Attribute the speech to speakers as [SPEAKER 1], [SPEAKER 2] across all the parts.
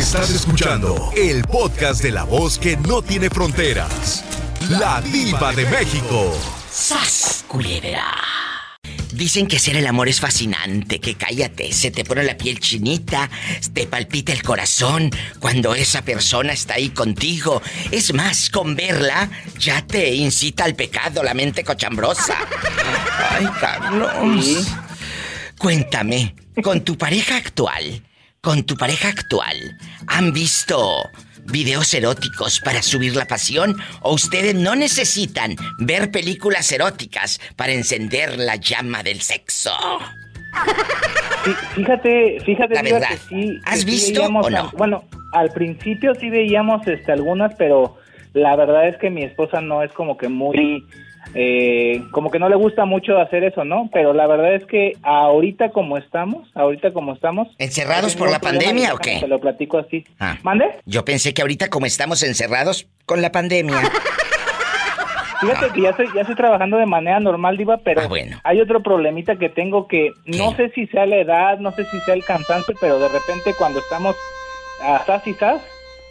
[SPEAKER 1] Estás escuchando el podcast de la voz que no tiene fronteras. La diva de México.
[SPEAKER 2] ¡Sas, culebra! Dicen que hacer el amor es fascinante, que cállate, se te pone la piel chinita, te palpita el corazón cuando esa persona está ahí contigo. Es más, con verla ya te incita al pecado la mente cochambrosa. Ay, Carlos. Cuéntame, con tu pareja actual, con tu pareja actual, ¿han visto videos eróticos para subir la pasión o ustedes no necesitan ver películas eróticas para encender la llama del sexo?
[SPEAKER 3] fíjate, fíjate
[SPEAKER 2] La verdad.
[SPEAKER 3] que sí.
[SPEAKER 2] ¿Has
[SPEAKER 3] que sí
[SPEAKER 2] visto
[SPEAKER 3] veíamos
[SPEAKER 2] o no?
[SPEAKER 3] a- bueno, al principio sí veíamos este algunas, pero la verdad es que mi esposa no es como que muy eh, como que no le gusta mucho hacer eso, ¿no? Pero la verdad es que ahorita como estamos, ahorita como estamos,
[SPEAKER 2] ¿Encerrados
[SPEAKER 3] no
[SPEAKER 2] por la pandemia o qué?
[SPEAKER 3] Te lo platico así.
[SPEAKER 2] Ah.
[SPEAKER 3] ¿Mande?
[SPEAKER 2] Yo pensé que ahorita como estamos encerrados con la pandemia.
[SPEAKER 3] Fíjate que ya estoy, ya estoy trabajando de manera normal, Diva, pero
[SPEAKER 2] Ah, bueno.
[SPEAKER 3] hay otro problemita que tengo que no sé si sea la edad, no sé si sea el cansancio, pero de repente cuando estamos a sas y sas,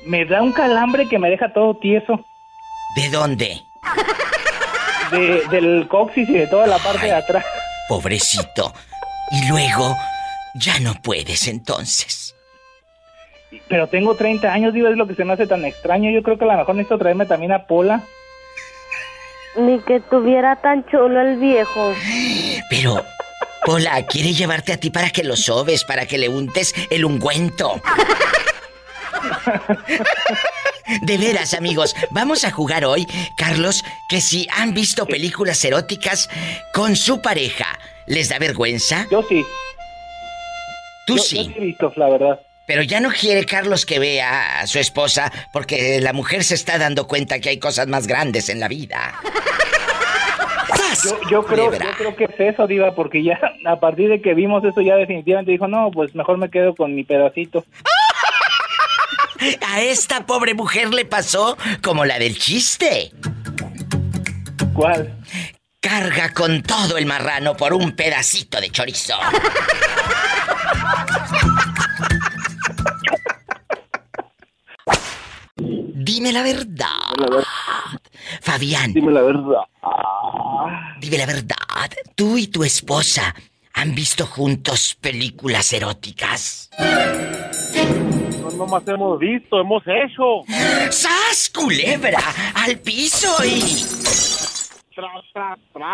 [SPEAKER 3] me da un calambre que me deja todo tieso.
[SPEAKER 2] ¿De dónde?
[SPEAKER 3] De, del coxis y de toda la parte de atrás.
[SPEAKER 2] Pobrecito. Y luego, ya no puedes entonces.
[SPEAKER 3] Pero tengo 30 años, Diva, es lo que se me hace tan extraño. Yo creo que a lo mejor necesito traerme también a Pola.
[SPEAKER 4] Ni que tuviera tan chulo el viejo.
[SPEAKER 2] Pero, Pola, quiere llevarte a ti para que lo sobes, para que le untes el ungüento. De veras, amigos, vamos a jugar hoy, Carlos, que si han visto películas eróticas con su pareja, ¿les da vergüenza?
[SPEAKER 3] Yo sí.
[SPEAKER 2] Tú
[SPEAKER 3] Yo-
[SPEAKER 2] sí.
[SPEAKER 3] Yo sí he visto, la verdad.
[SPEAKER 2] Pero ya no quiere Carlos que vea a su esposa porque la mujer se está dando cuenta que hay cosas más grandes en la vida.
[SPEAKER 3] Yo, yo creo, yo creo que es eso, Diva, porque ya a partir de que vimos eso ya definitivamente dijo, no, pues mejor me quedo con mi pedacito.
[SPEAKER 2] A esta pobre mujer le pasó como la del chiste.
[SPEAKER 3] ¿Cuál?
[SPEAKER 2] Carga con todo el marrano por un pedacito de chorizo. Dime la verdad. Fabián.
[SPEAKER 5] Dime la verdad.
[SPEAKER 2] Dime la verdad. Tú y tu esposa han visto juntos películas eróticas.
[SPEAKER 5] No nomás hemos visto, hemos hecho.
[SPEAKER 2] ¡Sas, culebra! ¡Al piso y...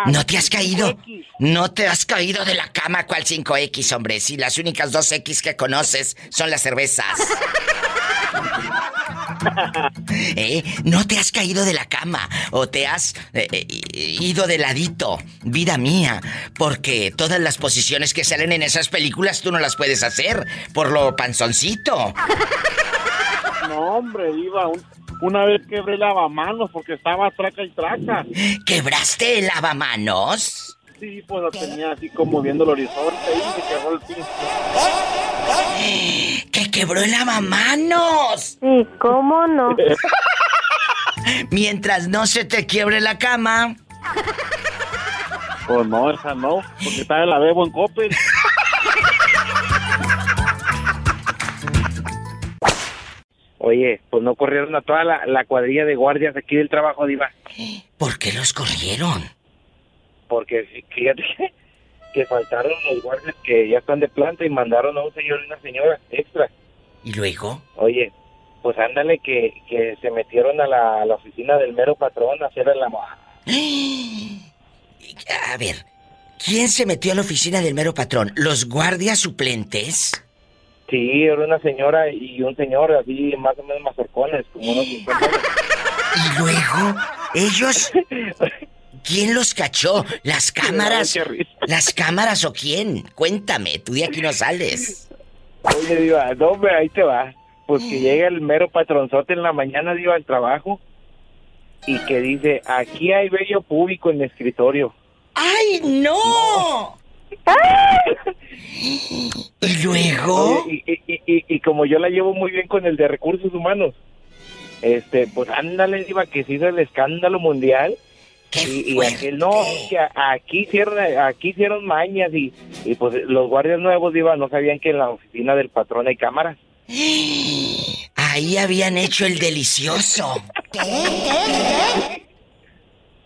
[SPEAKER 2] ¿No te has caído? No te has caído de la cama cual 5X, hombre. Si las únicas 2X que conoces son las cervezas. ¿Eh? No te has caído de la cama o te has eh, eh, ido de ladito, vida mía, porque todas las posiciones que salen en esas películas tú no las puedes hacer por lo panzoncito.
[SPEAKER 5] No, hombre, iba. un- una vez quebré lavamanos porque estaba traca y traca.
[SPEAKER 2] ¿Quebraste el lavamanos?
[SPEAKER 5] Sí, pues lo tenía así como viendo el horizonte y me quebró el piso.
[SPEAKER 2] ¡Que quebró el lavamanos!
[SPEAKER 4] Sí, ¿cómo no?
[SPEAKER 2] Mientras no se te quiebre la cama.
[SPEAKER 5] Pues no, esa no, porque todavía la bebo en Coppel.
[SPEAKER 6] Oye, pues no corrieron a toda la, la cuadrilla de guardias aquí del trabajo, Diva.
[SPEAKER 2] ¿Por qué los corrieron?
[SPEAKER 6] Porque fí- fíjate que, que faltaron los guardias que ya están de planta y mandaron a un señor y una señora extra.
[SPEAKER 2] ¿Y luego?
[SPEAKER 6] Oye, pues ándale que, que se metieron a la, a la oficina del mero patrón a hacer el amor.
[SPEAKER 2] A ver, ¿quién se metió a la oficina del mero patrón? ¿Los guardias suplentes?
[SPEAKER 6] Sí, era una señora y un señor así más o menos mazorcones, como unos 50 años.
[SPEAKER 2] Y luego, ellos... ¿Quién los cachó? ¿Las cámaras? ¿Las cámaras o quién? Cuéntame, tú de aquí no sales.
[SPEAKER 6] Oye, Diva, no, hombre, ahí te va. Pues que llega el mero patronzote en la mañana, Diva, al trabajo y que dice, aquí hay bello público en mi escritorio.
[SPEAKER 2] ¡Ay, no! ¿Y luego?
[SPEAKER 6] Oye, y, y- y- y como yo la llevo muy bien con el de recursos humanos, este, pues ándale, Diva, que se hizo el escándalo mundial. Y, y aquel, no, que aquí hicieron, aquí hicieron mañas y, y pues los guardias nuevos, Diva, no sabían que en la oficina del patrón hay cámaras.
[SPEAKER 2] Ahí habían hecho el delicioso.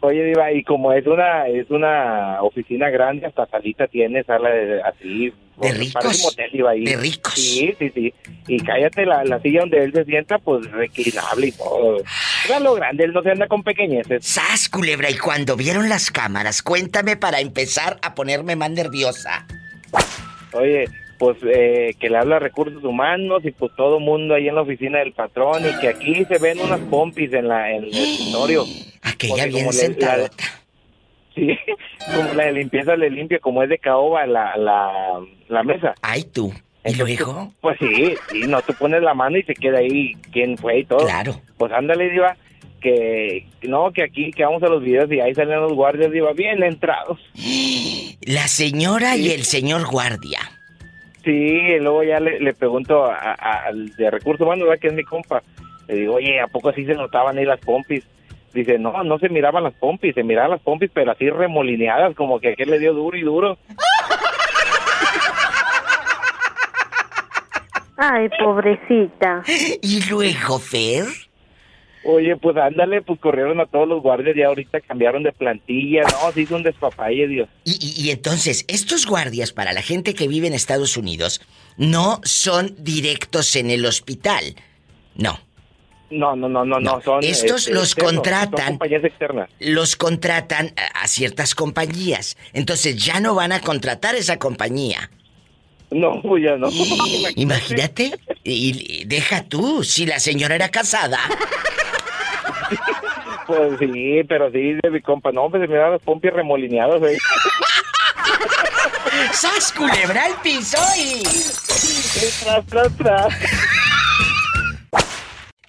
[SPEAKER 6] Oye, Diva, y como es una es una oficina grande, hasta salita tiene, sala de, así.
[SPEAKER 2] De ricos. De ricos.
[SPEAKER 6] Sí, sí, sí. Y cállate, la, la silla donde él se sienta, pues reclinable y todo. Era lo grande, él no se anda con pequeñeces.
[SPEAKER 2] ¡Sas, culebra! Y cuando vieron las cámaras, cuéntame para empezar a ponerme más nerviosa.
[SPEAKER 6] Oye, pues eh, que le habla a recursos humanos y pues todo mundo ahí en la oficina del patrón y que aquí se ven unas pompis en, la, en el escritorio.
[SPEAKER 2] Aquella bien sentada.
[SPEAKER 6] Sí, como la de limpieza le limpia, como es de caoba la, la, la mesa.
[SPEAKER 2] Ay, tú. ¿Y luego?
[SPEAKER 6] Pues sí, sí, no, tú pones la mano y se queda ahí quién fue y todo.
[SPEAKER 2] Claro.
[SPEAKER 6] Pues ándale, Diva, que no, que aquí, que vamos a los videos y ahí salen los guardias, Diva, bien entrados.
[SPEAKER 2] La señora y el señor guardia.
[SPEAKER 6] Sí, y luego ya le, le pregunto al de recursos humanos, ¿verdad? que es mi compa. Le digo, oye, ¿a poco así se notaban ahí las pompis? Dice, no, no se miraban las pompis, se miraban las pompis, pero así remolineadas, como que aquel le dio duro y duro.
[SPEAKER 4] Ay, pobrecita.
[SPEAKER 2] ¿Y luego, Fer?
[SPEAKER 6] Oye, pues ándale, pues corrieron a todos los guardias y ahorita cambiaron de plantilla. No, se hizo un despapalle, Dios.
[SPEAKER 2] Y, y, entonces, estos guardias, para la gente que vive en Estados Unidos, no son directos en el hospital. No.
[SPEAKER 6] No, no, no, no, no. Son,
[SPEAKER 2] Estos
[SPEAKER 6] este,
[SPEAKER 2] los
[SPEAKER 6] externos,
[SPEAKER 2] contratan.
[SPEAKER 6] Son compañías externas.
[SPEAKER 2] Los contratan a, a ciertas compañías. Entonces ya no van a contratar esa compañía.
[SPEAKER 6] No, pues ya no.
[SPEAKER 2] Imagínate. Y, y deja tú, si la señora era casada.
[SPEAKER 6] Pues sí, pero sí, de mi compa. No, pues se miraban las pompis remolineadas, ¿eh?
[SPEAKER 2] ¡Sas culebra al piso y...
[SPEAKER 6] Tras, tras, tras.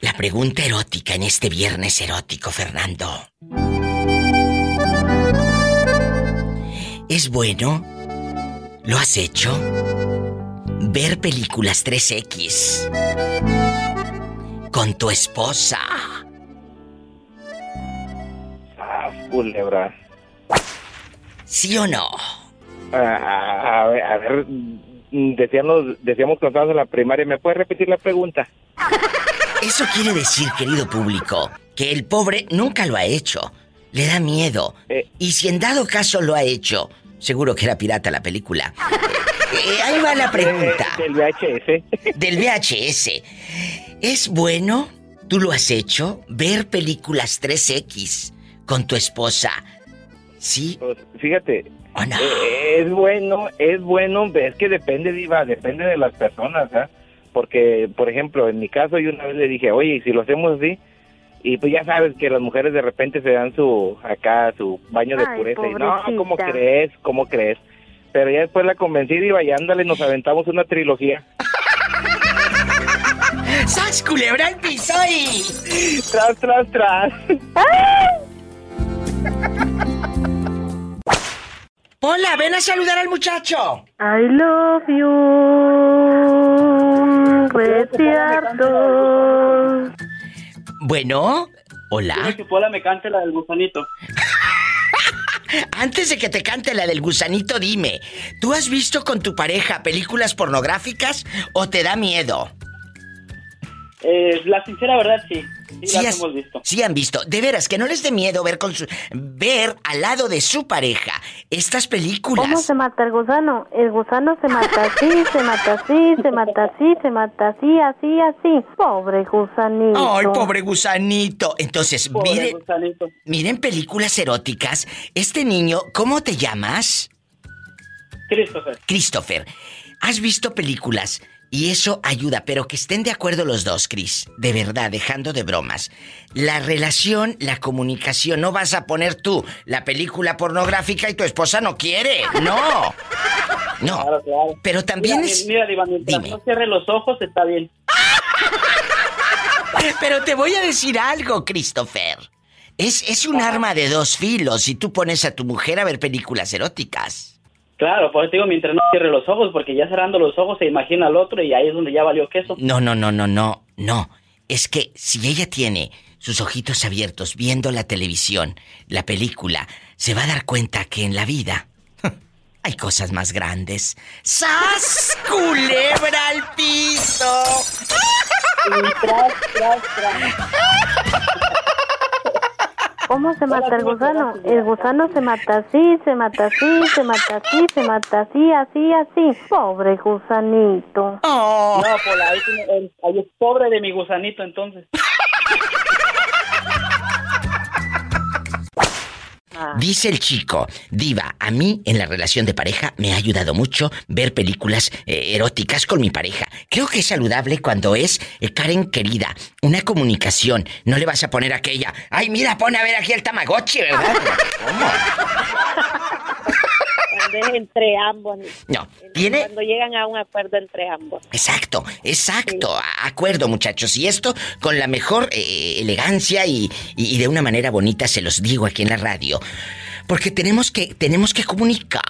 [SPEAKER 2] La pregunta erótica en este viernes erótico, Fernando. ¿Es bueno? ¿Lo has hecho? Ver películas 3X con tu esposa.
[SPEAKER 6] Ah, culebra.
[SPEAKER 2] ¿Sí o no?
[SPEAKER 6] Ah, a, a ver, a ver, decíamos, decíamos cuando estábamos en la primaria, ¿me puedes repetir la pregunta?
[SPEAKER 2] Eso quiere decir, querido público, que el pobre nunca lo ha hecho. Le da miedo.
[SPEAKER 6] Eh.
[SPEAKER 2] Y si en dado caso lo ha hecho, seguro que era pirata la película. Eh, ahí va la pregunta.
[SPEAKER 6] Eh, del VHS.
[SPEAKER 2] Del VHS. ¿Es bueno, tú lo has hecho, ver películas 3X con tu esposa? ¿Sí
[SPEAKER 6] Pues, fíjate,
[SPEAKER 2] no?
[SPEAKER 6] eh, es bueno, es bueno, es que depende, Diva, depende de las personas, ¿ah? Porque, por ejemplo, en mi caso, yo una vez le dije, oye, ¿y si lo hacemos así? Y pues ya sabes que las mujeres de repente se dan su, acá, su baño de
[SPEAKER 4] Ay,
[SPEAKER 6] pureza. Y no, ¿cómo crees? ¿Cómo crees? Pero ya después la convencí, y ándale, nos aventamos una trilogía.
[SPEAKER 2] ¡Sas culebra al piso y...
[SPEAKER 6] Tras, tras, tras.
[SPEAKER 2] Hola, ven a saludar al muchacho.
[SPEAKER 4] I love you.
[SPEAKER 2] Bueno, hola.
[SPEAKER 7] que Pola me cante la del gusanito.
[SPEAKER 2] Antes de que te cante la del gusanito, dime, ¿tú has visto con tu pareja películas pornográficas o te da miedo?
[SPEAKER 7] Eh, la sincera verdad, sí. Sí, las
[SPEAKER 2] has-
[SPEAKER 7] hemos visto.
[SPEAKER 2] sí han visto. De veras, que no les dé miedo ver con su... ver al lado de su pareja estas películas.
[SPEAKER 4] ¿Cómo se mata el gusano? El gusano se mata así, se mata así, se mata así, se mata así, así, así. Pobre gusanito.
[SPEAKER 2] Ay, pobre gusanito. Entonces,
[SPEAKER 7] Pobre
[SPEAKER 2] miren,
[SPEAKER 7] gusanito.
[SPEAKER 2] miren películas eróticas. Este niño, ¿cómo te llamas?
[SPEAKER 7] Christopher.
[SPEAKER 2] Christopher, has visto películas y eso ayuda, pero que estén de acuerdo los dos, Chris. De verdad, dejando de bromas. La relación, la comunicación, no vas a poner tú la película pornográfica y tu esposa no quiere. No. No.
[SPEAKER 7] Claro, claro.
[SPEAKER 2] Pero también
[SPEAKER 7] mira,
[SPEAKER 2] es...
[SPEAKER 7] Mira, Diva, mientras
[SPEAKER 2] Dime.
[SPEAKER 7] no cierre los ojos, está bien.
[SPEAKER 2] Pero te voy a decir algo, Christopher. Es, es un arma de dos filos si tú pones a tu mujer a ver películas eróticas.
[SPEAKER 7] Claro, por eso digo, mientras no cierre los ojos, porque ya cerrando los ojos se imagina al otro y ahí es donde ya valió queso.
[SPEAKER 2] No, no, no, no, no, no. Es que si ella tiene sus ojitos abiertos viendo la televisión, la película, se va a dar cuenta que en la vida hay cosas más grandes. ¡Sas! ¡Culebra al piso!
[SPEAKER 8] tras, tras, tras.
[SPEAKER 4] ¿Cómo se mata el gusano? El gusano se mata así, se mata así, se mata así, se mata así, así, así. Pobre gusanito.
[SPEAKER 7] No, Pola, ahí, tiene- el- ahí es pobre de mi gusanito entonces.
[SPEAKER 2] Dice el chico, Diva, a mí en la relación de pareja me ha ayudado mucho ver películas eh, eróticas con mi pareja. Creo que es saludable cuando es, eh, Karen querida, una comunicación. No le vas a poner aquella, ay, mira, pone a ver aquí el Tamagotchi, ¿verdad? ¿Cómo?
[SPEAKER 8] Es entre ambos.
[SPEAKER 2] No, tiene...
[SPEAKER 8] Cuando llegan a un acuerdo entre ambos.
[SPEAKER 2] Exacto, exacto, acuerdo muchachos. Y esto con la mejor eh, elegancia y, y- y de una manera bonita se los digo aquí en la radio. Porque tenemos que, tenemos que comunicar.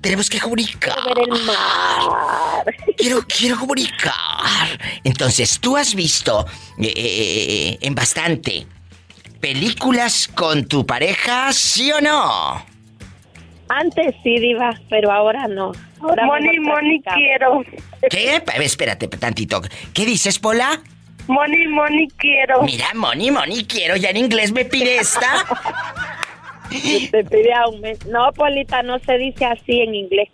[SPEAKER 2] Tenemos que comunicar.
[SPEAKER 8] Ver el mar.
[SPEAKER 2] Quiero, quiero comunicar. Entonces, tú has visto eh, eh, en bastante películas con tu pareja, ¿sí o no?
[SPEAKER 8] Antes sí, Diva, pero ahora no. Ahora
[SPEAKER 9] Moni,
[SPEAKER 8] practicamos.
[SPEAKER 9] quiero.
[SPEAKER 2] ¿Qué? Espérate tantito. ¿Qué dices, Pola?
[SPEAKER 9] Moni, Moni, quiero.
[SPEAKER 2] Mira, Moni, Moni, quiero. Ya en inglés me pide esta.
[SPEAKER 8] Te pide aumento. No, Polita, no se dice así en inglés,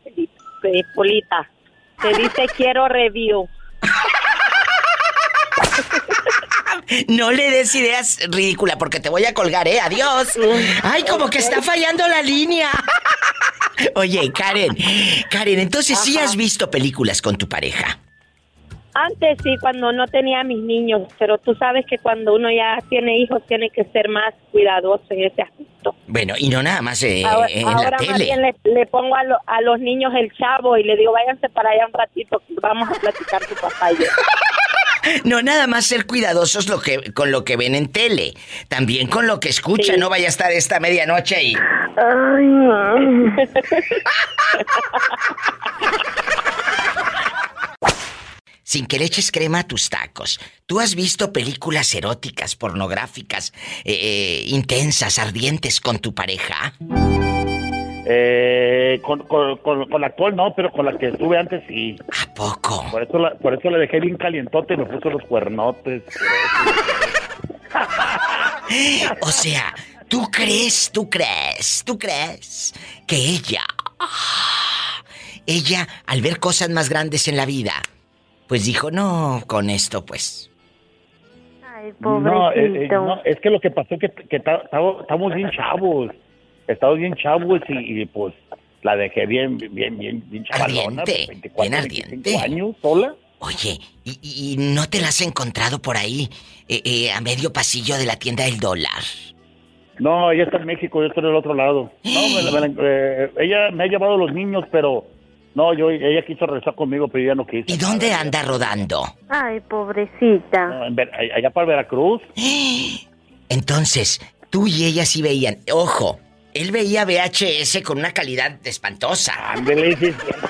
[SPEAKER 8] Polita. Se dice quiero review.
[SPEAKER 2] No le des ideas ridícula porque te voy a colgar, ¿eh? Adiós. Ay, como que está fallando la línea. Oye, Karen, Karen, entonces sí has visto películas con tu pareja.
[SPEAKER 8] Antes sí, cuando no tenía mis niños, pero tú sabes que cuando uno ya tiene hijos tiene que ser más cuidadoso en ese aspecto.
[SPEAKER 2] Bueno, y no nada más eh,
[SPEAKER 8] ahora
[SPEAKER 2] en
[SPEAKER 8] ahora
[SPEAKER 2] la
[SPEAKER 8] más
[SPEAKER 2] tele.
[SPEAKER 8] bien le, le pongo a, lo- a los niños el chavo y le digo, váyanse para allá un ratito, vamos a platicar tu papá y yo.
[SPEAKER 2] No nada más ser cuidadosos lo que, con lo que ven en tele. También con lo que escuchan. No vaya a estar esta medianoche y... Sin que le eches crema a tus tacos. ¿Tú has visto películas eróticas, pornográficas, eh, eh, intensas, ardientes con tu pareja?
[SPEAKER 10] Eh, con, con, con, con la actual no, pero con la que estuve antes sí.
[SPEAKER 2] ¿A poco?
[SPEAKER 10] Por eso la, por eso la dejé bien calientote y me puso los cuernotes.
[SPEAKER 2] O sea, ¿tú crees, tú crees, tú crees que ella, ah, ella, al ver cosas más grandes en la vida, pues dijo, no, con esto pues.
[SPEAKER 4] Ay,
[SPEAKER 10] No, eh, eh, no, es que lo que pasó que, que ta- estamos bien chavos. Estamos bien chavos y, y, pues la dejé bien, bien, bien, bien chavalona.
[SPEAKER 2] Ardiente,
[SPEAKER 10] 24,
[SPEAKER 2] bien
[SPEAKER 10] 25
[SPEAKER 2] ardiente.
[SPEAKER 10] años sola.
[SPEAKER 2] Oye, ¿y, y- no te la has encontrado por ahí, eh, eh, a medio pasillo de la tienda del dólar?
[SPEAKER 10] No, ella está en México, yo estoy del otro lado. No, me me la- eh, ella me ha llevado los niños, pero no, yo ella quiso regresar conmigo, pero ella no quiso.
[SPEAKER 2] ¿Y dónde anda rodando?
[SPEAKER 4] Ay, pobrecita.
[SPEAKER 10] No, en Ver- allá para Veracruz.
[SPEAKER 2] Entonces, tú y ella sí veían, ojo, él veía VHS con una calidad espantosa.
[SPEAKER 10] Ándele,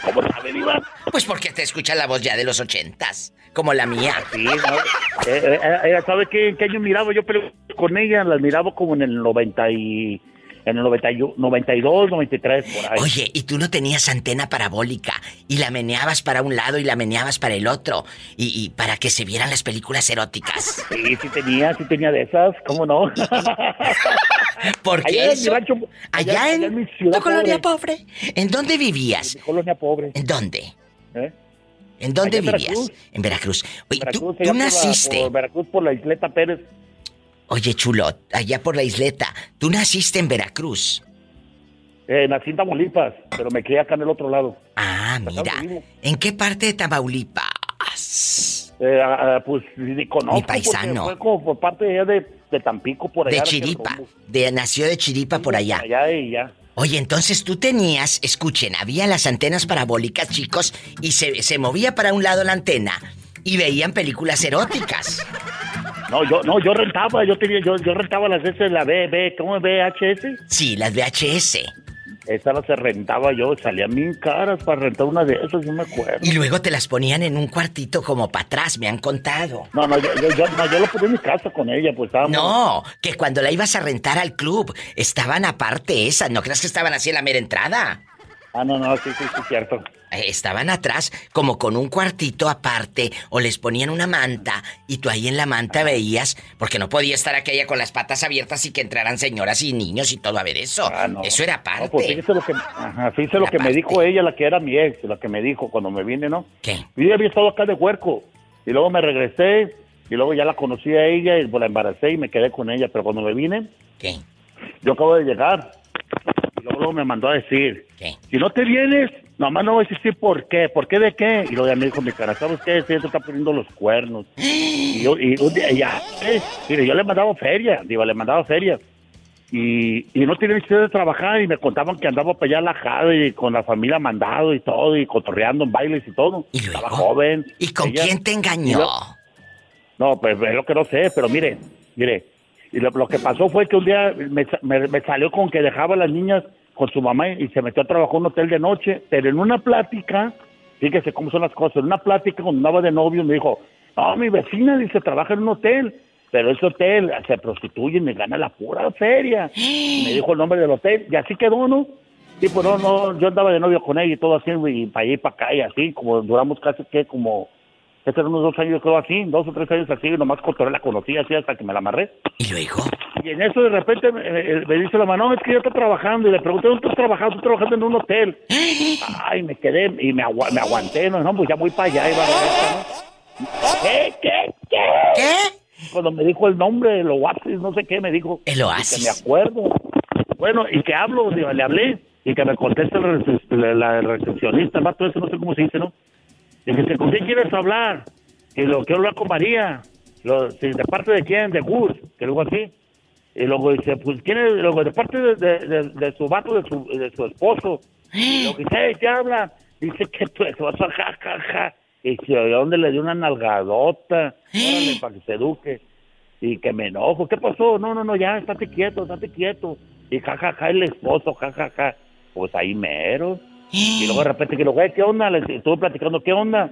[SPEAKER 10] ¿cómo sabe, Diva?
[SPEAKER 2] Pues porque te escucha la voz ya de los ochentas, como la mía.
[SPEAKER 10] Sí, no. Eh, eh, ella sabe qué, en qué año miraba yo películas con ella, las miraba como en el 90 y en el 91, 92, 93 por ahí.
[SPEAKER 2] Oye, ¿y tú no tenías antena parabólica y la meneabas para un lado y la meneabas para el otro? Y, y para que se vieran las películas eróticas.
[SPEAKER 10] Sí, sí tenía, sí tenía de esas, ¿cómo no?
[SPEAKER 2] Porque
[SPEAKER 10] Allá en mi
[SPEAKER 2] eso-
[SPEAKER 10] rancho,
[SPEAKER 2] allá,
[SPEAKER 10] allá
[SPEAKER 2] en,
[SPEAKER 10] en mi ciudad
[SPEAKER 2] tu colonia
[SPEAKER 10] pobre.
[SPEAKER 2] pobre. ¿En dónde vivías?
[SPEAKER 10] Colonia pobre.
[SPEAKER 2] ¿En dónde?
[SPEAKER 10] ¿Eh?
[SPEAKER 2] ¿En dónde
[SPEAKER 10] Allá en
[SPEAKER 2] vivías?
[SPEAKER 10] Veracruz.
[SPEAKER 2] En Veracruz. Oye,
[SPEAKER 10] Veracruz,
[SPEAKER 2] tú, tú
[SPEAKER 10] por
[SPEAKER 2] naciste.
[SPEAKER 10] por Veracruz por la isleta Pérez.
[SPEAKER 2] Oye, chulo, allá por la isleta. Tú naciste en Veracruz.
[SPEAKER 10] Eh, nací en Tamaulipas, pero me crié acá en el otro lado.
[SPEAKER 2] Ah, mira. ¿En qué parte de Tamaulipas?
[SPEAKER 10] Eh, ah, pues conozco.
[SPEAKER 2] Mi paisano.
[SPEAKER 10] Fue como por parte de, de, Tampico, por allá.
[SPEAKER 2] De Chiripa. De, nació de Chiripa por allá.
[SPEAKER 10] Allá y ya.
[SPEAKER 2] Oye, entonces tú tenías, escuchen, había las antenas parabólicas, chicos, y se, se movía para un lado la antena y veían películas eróticas.
[SPEAKER 10] No, yo, no, yo rentaba, yo tenía, yo, yo rentaba las veces la B, ¿cómo es VHS?
[SPEAKER 2] Sí, las VHS.
[SPEAKER 10] Esas las rentaba yo, salían bien caras para rentar una de esas, no me acuerdo.
[SPEAKER 2] Y luego te las ponían en un cuartito como para atrás, me han contado.
[SPEAKER 10] No, no, yo, yo, yo, no, yo lo ponía en mi casa con ella, pues estábamos...
[SPEAKER 2] No, que cuando la ibas a rentar al club, estaban aparte esas, ¿no creas que estaban así en la mera entrada?
[SPEAKER 10] Ah, no, no, sí, sí, sí, cierto.
[SPEAKER 2] Estaban atrás como con un cuartito aparte o les ponían una manta y tú ahí en la manta veías, porque no podía estar aquella con las patas abiertas y que entraran señoras y niños y todo a ver eso.
[SPEAKER 10] Ah, no.
[SPEAKER 2] Eso era aparte.
[SPEAKER 10] No, pues fíjese lo que, ajá, fíjese lo que me dijo ella, la que era mi ex, la que me dijo cuando me vine, ¿no?
[SPEAKER 2] ¿Qué?
[SPEAKER 10] Yo había estado acá de huerco y luego me regresé y luego ya la conocí a ella y pues, la embaracé y me quedé con ella, pero cuando me vine,
[SPEAKER 2] ¿Qué?
[SPEAKER 10] yo acabo de llegar y luego, luego me mandó a decir,
[SPEAKER 2] ¿Qué?
[SPEAKER 10] si no te vienes, nomás no voy a decir por qué, por qué de qué. Y luego ya me dijo mi cara, ¿sabes qué? Este te está poniendo los cuernos. Y yo, y un día ya, eh, mire, yo le mandaba feria, digo, le mandaba feria. Y, y no tenía necesidad de trabajar y me contaban que andaba para allá a la jada y con la familia mandado y todo y cotorreando en bailes y todo.
[SPEAKER 2] ¿Y
[SPEAKER 10] Estaba
[SPEAKER 2] luego?
[SPEAKER 10] joven.
[SPEAKER 2] ¿Y con
[SPEAKER 10] Ella-
[SPEAKER 2] quién te engañó?
[SPEAKER 10] no, pues es lo que no sé, pero mire, mire, y lo, lo que pasó fue que un día me, me- me salió con que dejaba a las niñas con su mamá y se metió a trabajar en un hotel de noche, pero en una plática, fíjese cómo son las cosas, en una plática cuando andaba de novio me dijo, no, mi vecina dice, trabaja en un hotel, pero ese hotel se prostituye y me gana la pura feria. Y me dijo el nombre del hotel y así quedó, ¿no? Sí, pues no, no, yo andaba de novio con ella y todo así, y para allá y para acá y así, como duramos casi que como eran unos dos años, creo así, dos o tres años así, y nomás cotorré la conocí así hasta que me la amarré.
[SPEAKER 2] ¿Y luego?
[SPEAKER 10] Y en eso de repente me, me- me dice la mano, no, es que yo estoy trabajando. Y le pregunté, ¿dónde estás trabajando? Estoy trabajando en un hotel. Ay, me quedé y me, agua- me aguanté, no, no, pues ya voy para allá. Y va ¿no? ¿Qué, qué, qué?
[SPEAKER 2] ¿Qué?
[SPEAKER 10] Cuando me dijo el nombre, el oasis, no sé qué, me dijo.
[SPEAKER 2] El oasis.
[SPEAKER 10] Que me acuerdo. Bueno, y que hablo, le hablé, y que me contesta el la recepcionista, el vato ese, no sé cómo se dice, ¿no? Y que ¿con quién quieres hablar? Y lo quiero hablar con María. Lo, ¿De parte de quién? De Gus, que luego así. Y luego dice, pues, ¿quién es? Luego, de parte de, de, de- de su vato, de su, de su esposo. Y luego dice, "Hey, ¿qué habla? Dice que tu esposo, ja, ja, ja. Y dice, ¿de dónde le dio una nalgadota? Órale, para que se eduque. Y que me enojo. ¿Qué pasó? No, no, no, ya, estate quieto, estate quieto. Y ja, ja, ja, el esposo, ja, ja, ja. Pues ahí mero. Y luego de repente que luego, "Eh, ¿qué onda? Le estuve platicando, ¿qué onda?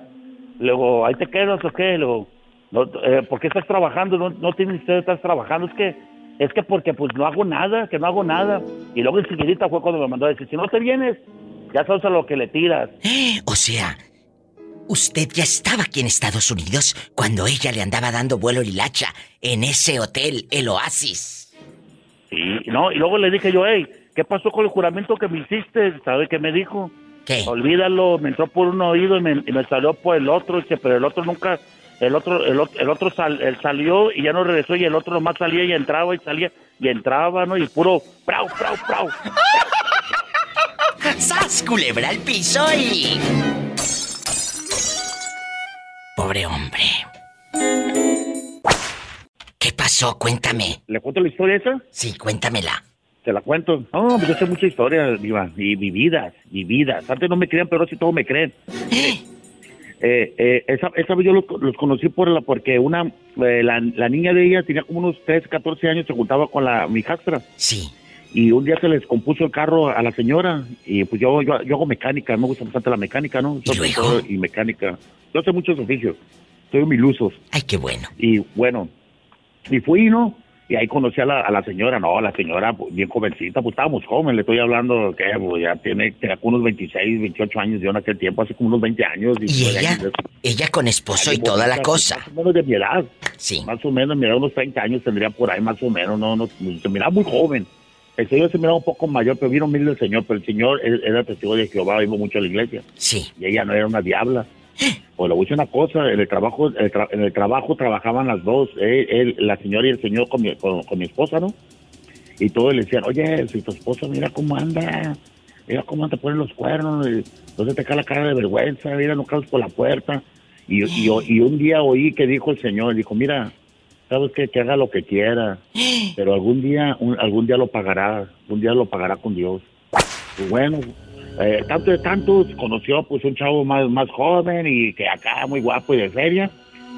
[SPEAKER 10] Luego, ¿ahí te quedas o qué? Luego, no, eh, ¿por qué estás trabajando? No, no tienes de estar trabajando. Es que, es que porque pues no hago nada, que no hago nada. Y luego enseguidita fue cuando me mandó a decir, si no te vienes, ya sabes a lo que le tiras.
[SPEAKER 2] O sea, usted ya estaba aquí en Estados Unidos cuando ella le andaba dando vuelo hilacha en ese hotel, el Oasis.
[SPEAKER 10] Sí, no, y luego le dije yo, hey, ¿qué pasó con el juramento que me hiciste? ¿Sabe qué me dijo?
[SPEAKER 2] ¿Qué?
[SPEAKER 10] Olvídalo, me entró por un oído y me, y me salió por el otro, dice, pero el otro nunca, el otro, el, ot- el otro sal- salió y ya no regresó y el otro nomás salía y entraba y salía y entraba, ¿no? Y puro, prau, prau, prau.
[SPEAKER 2] ¡Sas, culebra al piso y... Pobre hombre. ¿Qué pasó? Cuéntame.
[SPEAKER 10] ¿Le cuento la historia esa?
[SPEAKER 2] Sí, cuéntamela.
[SPEAKER 10] Te la cuento. No, pues yo sé mucha historia, Diva, y vividas, vividas. Antes no me creían, pero sí todo me creen. Eh, eh, esa, esa vez yo los, los conocí por la, porque una, eh, la, la niña de ella tenía como unos 13, 14 años, se juntaba con la, mi hijastra.
[SPEAKER 2] Sí.
[SPEAKER 10] Y un día se les compuso el carro a la señora. Y pues yo, yo, yo hago mecánica, me gusta bastante la mecánica, ¿no? Soy profesor y mecánica. Yo sé muchos oficios. Soy un milusos.
[SPEAKER 2] Ay, qué bueno.
[SPEAKER 10] Y bueno, y fui, ¿no? Y ahí conocí a la, a la señora, no, la señora pues, bien jovencita, pues estábamos jóvenes, le estoy hablando que pues, ya tiene, unos 26, 28 años, yo en aquel tiempo, hace como unos 20 años.
[SPEAKER 2] ¿Y
[SPEAKER 10] pues,
[SPEAKER 2] ella? Ella con esposo y toda la cosa.
[SPEAKER 10] Más o menos de mi edad.
[SPEAKER 2] Sí.
[SPEAKER 10] Más o menos, mira, unos 30 años tendría por ahí, más o menos, no, no, se miraba muy joven. El señor se miraba un poco mayor, pero vino humilde el señor, pero el señor era testigo de Jehová, iba mucho a la iglesia.
[SPEAKER 2] Sí.
[SPEAKER 10] Y ella no era una diabla. Pues le voy a decir una cosa, en el trabajo, el tra- en el trabajo trabajaban las dos, él, él, la señora y el señor con mi, con, con mi esposa, ¿no? Y todos le decían, oye, si tu esposa mira cómo anda, mira cómo te ponen los cuernos, y entonces te cae la cara de vergüenza, mira, no cabes por la puerta. Y, y, y un día oí que dijo el señor, dijo, mira, sabes qué? que haga lo que quiera, pero algún día, un- algún día lo pagará, un día lo pagará con Dios. Pues bueno, eh, tanto de tantos conoció pues un chavo más, más joven y que acá muy guapo y de feria,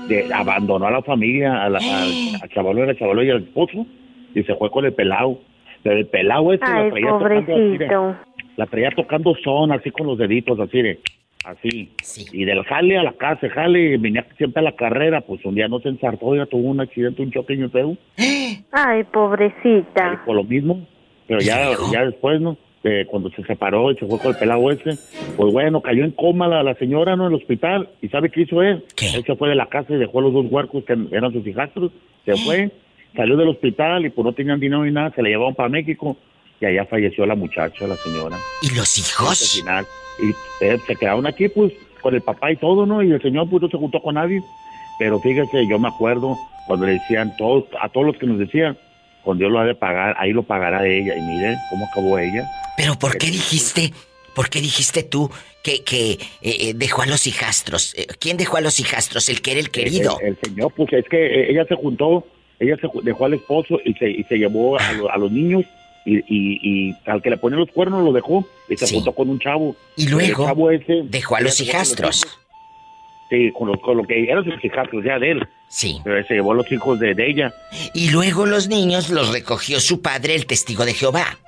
[SPEAKER 10] de, abandonó a la familia, a la, al, al chavalón, al chavalón y al esposo, y se fue con el pelado. Pero el pelado este
[SPEAKER 4] Ay,
[SPEAKER 10] la traía tocando así, de- la traía tocando son así con los deditos así de así. Y del jale a la casa jale y venía siempre a la carrera pues un día no se ensartó ya tuvo un accidente un choque y un feo.
[SPEAKER 4] Ay, pobrecita.
[SPEAKER 10] por lo mismo pero ya ya después no eh, cuando se separó y se fue con el pelado ese, pues bueno, cayó en coma la, la señora, ¿no? En el hospital. ¿Y sabe qué hizo él? Él se fue de la casa y dejó a los dos huercos que eran sus hijastros. Se fue, salió del hospital y pues no tenían dinero ni nada, se la llevaron para México y allá falleció la muchacha, la señora.
[SPEAKER 2] ¿Y los hijos?
[SPEAKER 10] Y eh, se quedaron aquí, pues, con el papá y todo, ¿no? Y el señor, pues, no se juntó con nadie. Pero fíjese, yo me acuerdo cuando le decían todos, a todos los que nos decían, cuando Dios lo ha de pagar, ahí lo pagará ella. Y mire cómo acabó ella.
[SPEAKER 2] Pero ¿por qué dijiste, por qué dijiste tú que, que eh, eh, dejó a los hijastros? ¿Quién dejó a los hijastros? El que era el querido.
[SPEAKER 10] El, señor, pues es que ella se juntó, ella se dejó al esposo y se, y se llevó a, a los niños y, y, al que le ponía los cuernos lo dejó y se juntó con un chavo.
[SPEAKER 2] Y luego dejó a los hijastros.
[SPEAKER 10] Sí, con, con, lo que eran sus hijastros ya de él.
[SPEAKER 2] Sí.
[SPEAKER 10] Pero se llevó a los hijos de, ella.
[SPEAKER 2] Y luego los niños los recogió su padre, el testigo de Jehová.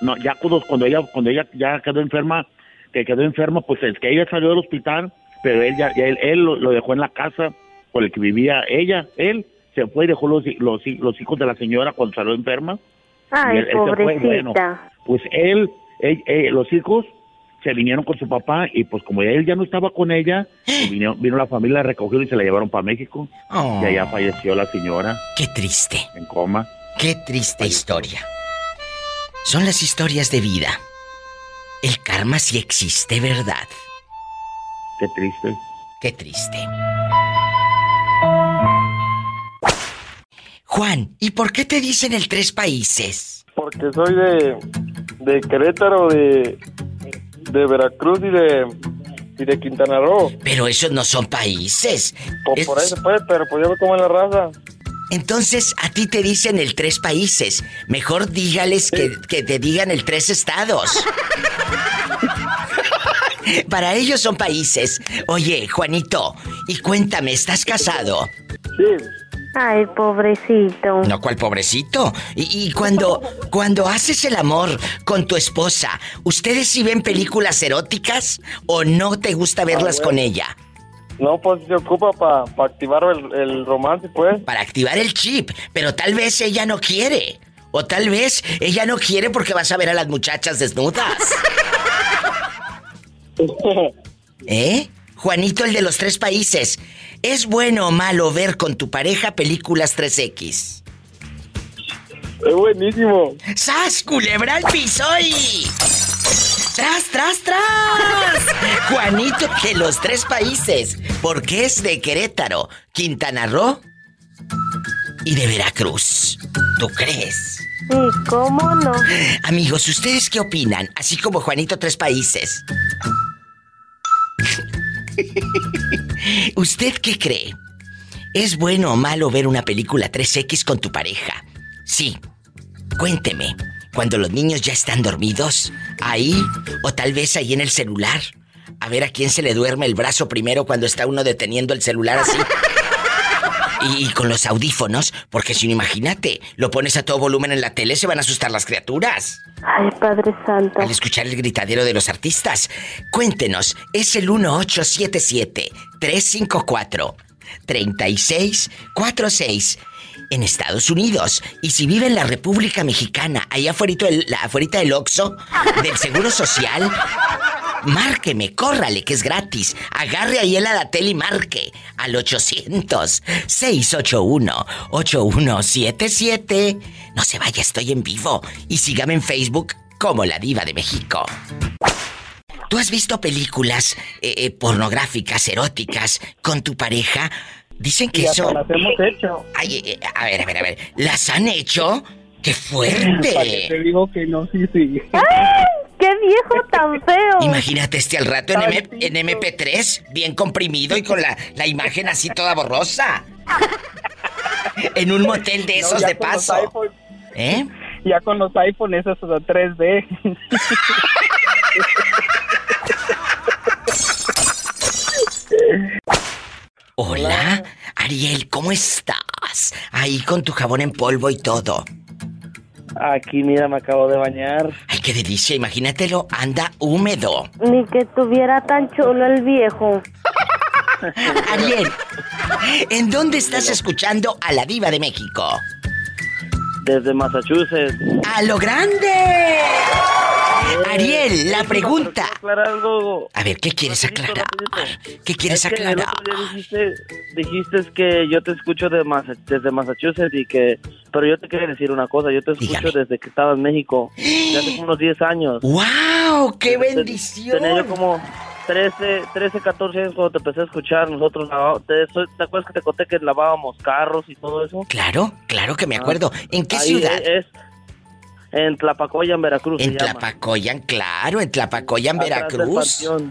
[SPEAKER 10] No, ya cuando, cuando ella cuando ella ya quedó enferma, que quedó enferma, pues es que ella salió del hospital, pero él ya, él, él lo, dejó en la casa con el que vivía ella, él se fue y dejó los, los, los hijos de la señora cuando salió enferma
[SPEAKER 4] Ay, pobrecita.
[SPEAKER 10] pues él, los hijos se vinieron con su papá y pues como él ya no estaba con ella, pues vino, la familia, a recogerlo y se la llevaron para México. Y allá oh. falleció la señora.
[SPEAKER 2] Qué triste.
[SPEAKER 10] En coma.
[SPEAKER 2] Qué triste historia. Son las historias de vida. El karma sí existe, ¿verdad?
[SPEAKER 10] Qué triste.
[SPEAKER 2] Qué triste. Juan, ¿y por qué te dicen el tres países?
[SPEAKER 5] Porque soy de, de Querétaro, de, de Veracruz y de, y de Quintana Roo.
[SPEAKER 2] Pero esos no son países.
[SPEAKER 5] Por eso pues, pero pues yo me como la raza.
[SPEAKER 2] Entonces, a ti te dicen el tres países. Mejor dígales que, que te digan el tres estados. Para ellos son países. Oye, Juanito, y cuéntame, ¿estás casado?
[SPEAKER 5] Sí.
[SPEAKER 4] Ay, pobrecito.
[SPEAKER 2] No, ¿cuál pobrecito? Y, cuando, cuando haces el amor con tu esposa, ¿ustedes sí ven películas eróticas o no te gusta verlas con ella?
[SPEAKER 5] No, pues se ocupa para activar el, el romance, pues.
[SPEAKER 2] Para activar el chip, pero tal vez ella no quiere. O tal vez ella no quiere porque vas a ver a las muchachas desnudas. ¿Eh? Juanito, el de los tres países. ¿Es bueno o malo ver con tu pareja películas 3X?
[SPEAKER 5] Es buenísimo.
[SPEAKER 2] ¡Sas, culebra al piso y... ¡Tras, tras, tras! Juanito de los tres países, porque es de Querétaro, Quintana Roo y de Veracruz. ¿Tú crees?
[SPEAKER 4] Sí, ¿cómo no?
[SPEAKER 2] Amigos, ¿ustedes qué opinan? Así como Juanito Tres Países. ¿Usted qué cree? ¿Es bueno o malo ver una película 3X con tu pareja? Sí. Cuénteme, cuando los niños ya están dormidos, ahí o tal vez ahí en el celular. A ver a quién se le duerme el brazo primero cuando está uno deteniendo el celular así. Y, con los audífonos, porque si no imagínate, lo pones a todo volumen en la tele, se van a asustar las criaturas.
[SPEAKER 4] Ay, Padre Santo.
[SPEAKER 2] Al escuchar el gritadero de los artistas. Cuéntenos, es el 1877-354-3646 en Estados Unidos. Y si vive en la República Mexicana, allá afuera del, del Oxxo, del Seguro Social, Márqueme, córrale, que es gratis. Agarre ahí el Adatel y marque al 800-681-8177. No se vaya, estoy en vivo. Y sígame en Facebook como La Diva de México. ¿Tú has visto películas eh, eh, pornográficas, eróticas, con tu pareja? Dicen que eso.
[SPEAKER 5] Las hemos hecho.
[SPEAKER 2] Ay, eh, a ver, a ver, a ver. ¿Las han hecho? ¡Qué fuerte!
[SPEAKER 5] Te digo que no, sí, sí.
[SPEAKER 4] ¡Qué viejo tan feo!
[SPEAKER 2] Imagínate este al rato en, MP3, bien comprimido y con la, la, imagen así toda borrosa. en un motel de esos de paso. ¿Eh?
[SPEAKER 5] Ya con los iPhones esos 3D.
[SPEAKER 2] Hola, Ariel, ¿cómo estás? Ahí con tu jabón en polvo y todo.
[SPEAKER 5] Aquí, mira, me acabo de bañar.
[SPEAKER 2] Ay, qué delicia, imagínatelo, anda húmedo.
[SPEAKER 4] Ni que tuviera tan chulo el viejo.
[SPEAKER 2] Ariel, ¿en dónde estás escuchando a la diva de México?
[SPEAKER 5] Desde Massachusetts.
[SPEAKER 2] ¡A lo grande! Ariel, la
[SPEAKER 11] Eso,
[SPEAKER 2] pregunta. A ver, ¿qué quieres aclarar? ¿Qué quieres aclarar?
[SPEAKER 11] dijiste, dijiste que yo te escucho de desde Massachusetts y que... Pero yo te quiero decir una cosa, yo te escucho desde que estaba en México, de hace unos 10 años.
[SPEAKER 2] ¡Wow! ¡Qué bendición!
[SPEAKER 11] Tenía yo como 13, 13, 14 años cuando te empecé a escuchar, nosotros. ¿Te, ¿te acuerdas que te conté que lavábamos carros y todo eso?
[SPEAKER 2] Claro, claro que me acuerdo. ¿En qué ciudad?
[SPEAKER 11] Es en Tlapacoya, en Veracruz.
[SPEAKER 2] En
[SPEAKER 11] se llama.
[SPEAKER 2] Tlapacoyan, claro, en Tlapacoyan,
[SPEAKER 11] Atrás
[SPEAKER 2] Veracruz.
[SPEAKER 11] del.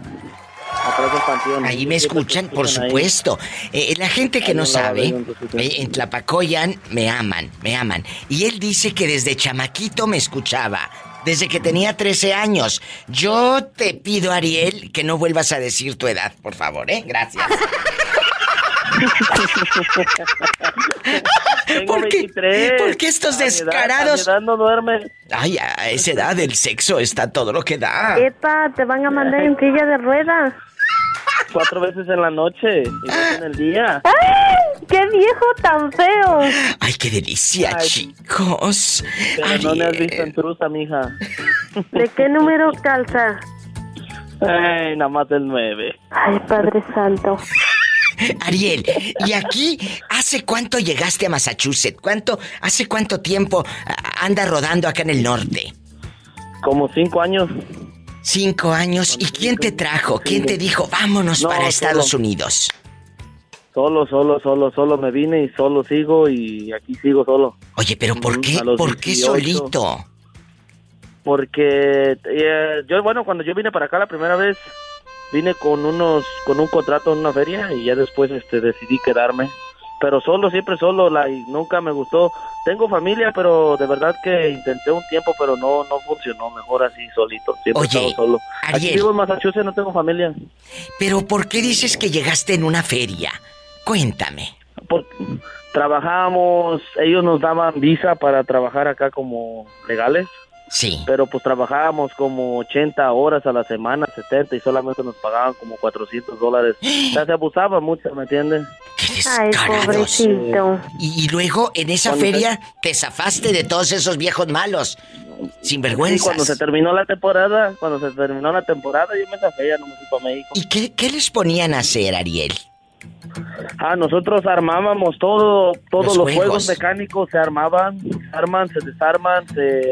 [SPEAKER 2] Ahí me escuchan, por supuesto. Eh, la gente que no sabe, eh, en Tlapacoyan me aman, me aman. Y él dice que desde chamaquito me escuchaba, desde que tenía 13 años. Yo te pido, Ariel, que no vuelvas a decir tu edad, por favor, ¿eh? Gracias.
[SPEAKER 11] Tengo
[SPEAKER 2] ¿Por qué?
[SPEAKER 11] 23.
[SPEAKER 2] ¿Por qué estos
[SPEAKER 11] A mi edad-
[SPEAKER 2] descarados-
[SPEAKER 11] a mi edad no duerme.
[SPEAKER 2] Ay, a esa edad el sexo está todo lo que da.
[SPEAKER 4] Epa, te van a mandar en silla de ruedas.
[SPEAKER 11] Cuatro veces en la noche y dos en el día.
[SPEAKER 4] ¡Ay! ¡Qué viejo tan feo!
[SPEAKER 2] Ay, qué delicia,
[SPEAKER 11] Ay.
[SPEAKER 2] chicos.
[SPEAKER 11] Pero no me has
[SPEAKER 2] Ariel.
[SPEAKER 11] visto en trusa, mija.
[SPEAKER 4] ¿De qué número calza?
[SPEAKER 11] Ay, nada más el nueve.
[SPEAKER 4] Ay, Padre Santo.
[SPEAKER 2] Ariel, ¿y aquí hace cuánto llegaste a Massachusetts? ¿Cuánto, hace cuánto tiempo ah, anda rodando acá en el norte?
[SPEAKER 11] Como cinco años.
[SPEAKER 2] Cinco años. ¿Y quién te trajo? ¿Quién te dijo, vámonos
[SPEAKER 11] No,
[SPEAKER 2] para Estados
[SPEAKER 11] solo.
[SPEAKER 2] Unidos?
[SPEAKER 11] Solo, solo, solo, solo me vine y solo sigo y aquí sigo solo.
[SPEAKER 2] Oye, pero ¿por qué? ¿Por qué
[SPEAKER 11] 18.
[SPEAKER 2] solito?
[SPEAKER 11] Porque eh, yo, bueno, cuando yo vine para acá la primera vez, vine con unos, con un contrato en una feria y ya después este decidí quedarme. Pero solo, siempre solo, la, y nunca me gustó. Tengo familia, pero de verdad que intenté un tiempo, pero no, no funcionó. Mejor así solito, siempre
[SPEAKER 2] Oye,
[SPEAKER 11] solo. Aquí vivo en Massachusetts, no tengo familia.
[SPEAKER 2] Pero ¿por qué dices que llegaste en una feria? Cuéntame.
[SPEAKER 11] Por- trabajábamos, ellos nos daban visa para trabajar acá como legales.
[SPEAKER 2] Sí.
[SPEAKER 11] Pero pues trabajábamos como 80 horas a la semana, 70 y solamente nos pagaban como 400 dólares. O sea, se abusaba mucho, ¿me entiendes?
[SPEAKER 4] Ay, pobrecito.
[SPEAKER 2] Y, y luego en esa
[SPEAKER 11] Cuando
[SPEAKER 2] feria te zafaste de todos esos viejos malos. Sin
[SPEAKER 11] Sí,
[SPEAKER 2] vergüenza.
[SPEAKER 11] cuando se terminó la temporada, cuando se terminó la temporada, yo me zafé, ya no me fui para México.
[SPEAKER 2] ¿Y qué, qué les ponían a hacer, Ariel?
[SPEAKER 11] Ah, nosotros armábamos todo, todos
[SPEAKER 2] Los
[SPEAKER 11] los,
[SPEAKER 2] juegos.
[SPEAKER 11] mecánicos se armaban, se arman, se desarman, se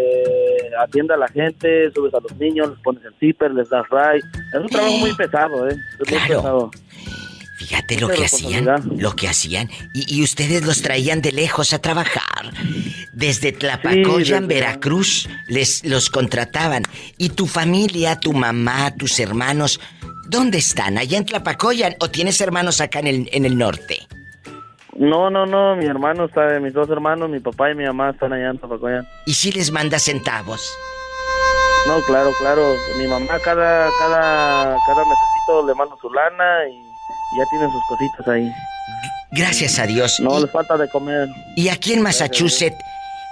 [SPEAKER 11] atiende a la gente, subes a los niños, les pones el zipper, les das ray. Es un trabajo muy pesado, ¿eh? Es muy pesado.
[SPEAKER 2] Fíjate lo que hacían, lo que hacían. Y, y ustedes los traían de lejos a trabajar. Desde Tlapacoyan,
[SPEAKER 11] desde-
[SPEAKER 2] Veracruz, les los contrataban. Y tu familia, tu mamá, tus hermanos, ¿dónde están? ¿Allá en Tlapacoyan o tienes hermanos acá en el, en el norte?
[SPEAKER 11] No, no, no, mi hermano está, mis dos hermanos, mi papá y mi mamá están allá en Tapacoyan.
[SPEAKER 2] ¿Y si les manda centavos?
[SPEAKER 11] No, claro, claro. Mi mamá cada, cada, cada mesecito le manda su lana y, y ya tienen sus cositas ahí.
[SPEAKER 2] Gracias a Dios.
[SPEAKER 11] No
[SPEAKER 2] y,
[SPEAKER 11] les falta de comer.
[SPEAKER 2] y aquí en Massachusetts,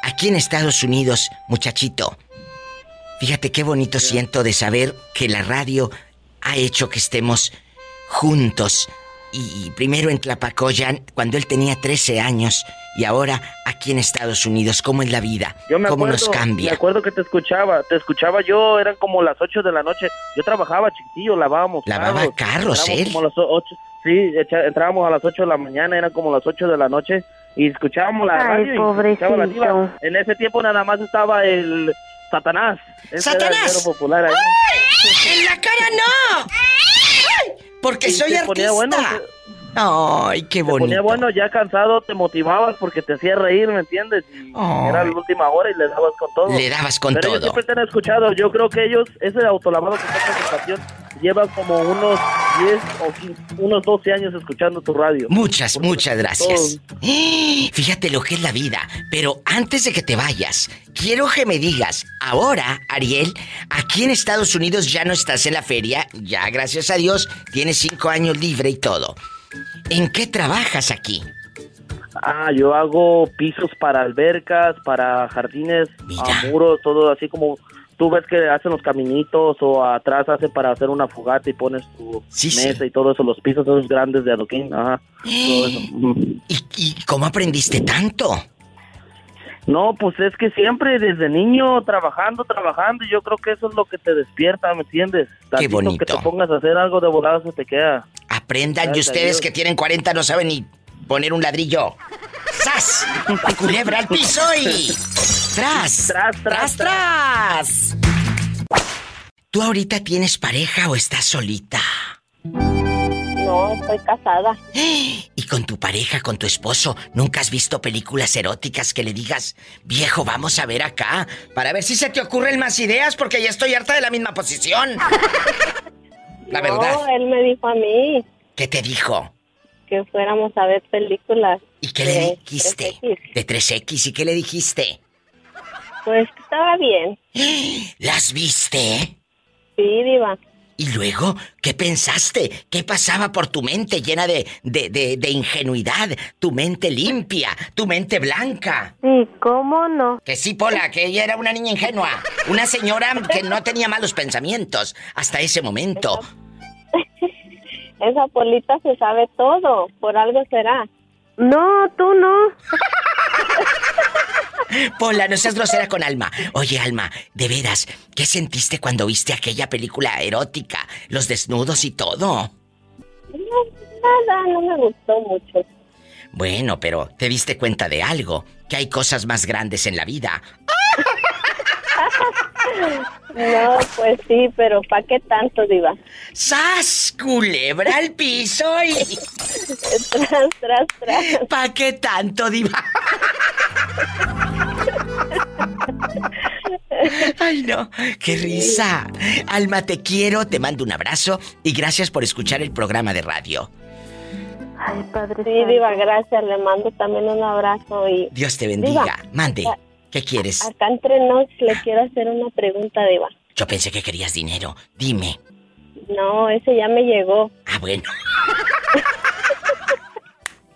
[SPEAKER 2] aquí en Estados Unidos, muchachito, fíjate qué bonito siento de saber que la radio ha hecho que estemos juntos. Y, primero en Tlapacoyan, cuando él tenía 13 años, y ahora aquí en Estados Unidos, ¿cómo es la vida?
[SPEAKER 11] Yo me
[SPEAKER 2] ¿Cómo
[SPEAKER 11] acuerdo,
[SPEAKER 2] nos cambia?
[SPEAKER 11] Me acuerdo que te escuchaba, te escuchaba yo, eran como las 8 de la noche. Yo trabajaba chiquitillo, lavábamos
[SPEAKER 2] Lavaba carros,
[SPEAKER 11] Entrábamos
[SPEAKER 2] él.
[SPEAKER 11] Como las 8, sí, echa- entrábamos a las 8 de la mañana, eran como las 8 de la noche y escuchábamos la
[SPEAKER 4] Ay,
[SPEAKER 11] radio y escuchaba la diva.
[SPEAKER 4] pobrecito.
[SPEAKER 11] En ese tiempo nada más estaba el Satanás. Ese
[SPEAKER 2] ¡Satanás!
[SPEAKER 11] popular ahí.
[SPEAKER 2] ¡En la cara no! Porque
[SPEAKER 11] Y
[SPEAKER 2] soy artista.
[SPEAKER 11] bueno,
[SPEAKER 2] Ay, qué
[SPEAKER 11] Te
[SPEAKER 2] bonito.
[SPEAKER 11] ponía bueno, ya cansado, te motivabas porque te hacía reír, ¿me entiendes? Era la última hora y le dabas con todo.
[SPEAKER 2] Le dabas con
[SPEAKER 11] Pero ellos
[SPEAKER 2] todo.
[SPEAKER 11] siempre te han escuchado. Yo creo que ellos, ese autolavado que está en estación, llevan como unos 10 o 15, unos 12 años escuchando tu radio.
[SPEAKER 2] Muchas, muchas gracias. Fíjate lo que es la vida. Pero antes de que te vayas, quiero que me digas, ahora, Ariel, aquí en Estados Unidos ya no estás en la feria, ya gracias a Dios, tienes cinco años libre y todo. ¿En qué trabajas aquí?
[SPEAKER 11] Ah, yo hago pisos para albercas, para jardines, a muros, todo así como tú ves que hacen los caminitos o atrás hacen para hacer una fogata y pones tu
[SPEAKER 2] Sí, sí.
[SPEAKER 11] mesa y todo eso, los pisos esos grandes de adoquín, ajá. todo eso.
[SPEAKER 2] ¿Y, y cómo aprendiste tanto?
[SPEAKER 11] No, pues es que siempre desde niño trabajando, trabajando, y yo creo que eso es lo que te despierta, ¿me entiendes?
[SPEAKER 2] Qué bonito.
[SPEAKER 11] que te pongas a hacer algo de volada se te queda.
[SPEAKER 2] Aprendan, y
[SPEAKER 11] Gracias
[SPEAKER 2] ustedes que tienen 40 no saben ni poner un ladrillo. ¡Sas! Culebra al piso y. ¡Tras!
[SPEAKER 11] Tras,
[SPEAKER 2] ¡Tras, tras! ¿Tú ahorita tienes pareja o estás solita?
[SPEAKER 8] No, estoy casada.
[SPEAKER 2] Y con tu pareja, con tu esposo, ¿nunca has visto películas eróticas que le digas, viejo, vamos a ver acá? Para ver si se te ocurren más ideas, porque ya estoy harta de la misma posición. La verdad.
[SPEAKER 8] No, él me dijo a mí
[SPEAKER 2] ¿Qué te dijo?
[SPEAKER 8] que fuéramos a ver películas.
[SPEAKER 2] ¿Y qué le dijiste? De 3X, ¿y qué le dijiste?
[SPEAKER 8] Pues que estaba bien.
[SPEAKER 2] ¿Las viste?
[SPEAKER 8] Sí, diva.
[SPEAKER 2] ¿Y luego qué pensaste? ¿Qué pasaba por tu mente llena de, de, de, de ingenuidad? Tu mente limpia, tu mente blanca.
[SPEAKER 4] Sí, ¿cómo no?
[SPEAKER 2] Que sí, Pola, que ella era una niña ingenua. Una señora que no tenía malos pensamientos hasta ese momento.
[SPEAKER 8] Esa polita se sabe todo. Por algo será.
[SPEAKER 4] No, tú no.
[SPEAKER 2] Pola, no seas grosera con Alma. Oye, Alma, de veras, ¿qué sentiste cuando viste aquella película erótica? Los desnudos y todo.
[SPEAKER 8] No, nada, no me gustó mucho.
[SPEAKER 2] Bueno, pero te diste cuenta de algo, que hay cosas más grandes en la vida.
[SPEAKER 8] No, pues sí, pero ¿para qué tanto, diva?
[SPEAKER 2] ¡Sas! Culebra al piso y...
[SPEAKER 8] tras, tras, tras.
[SPEAKER 2] ¿Pa' qué tanto, diva? Ay, no, qué risa. Alma, te quiero, te mando un abrazo y gracias por escuchar el programa de radio.
[SPEAKER 4] Ay, padre.
[SPEAKER 8] Sí, diva, gracias. Le mando también un abrazo y...
[SPEAKER 2] Dios te bendiga.
[SPEAKER 8] Diva,
[SPEAKER 2] Mande, ¿qué quieres?
[SPEAKER 8] Acá entre nos le quiero hacer una pregunta, diva.
[SPEAKER 2] Yo pensé que querías dinero. Dime.
[SPEAKER 8] No, ese ya me llegó.
[SPEAKER 2] Ah, bueno.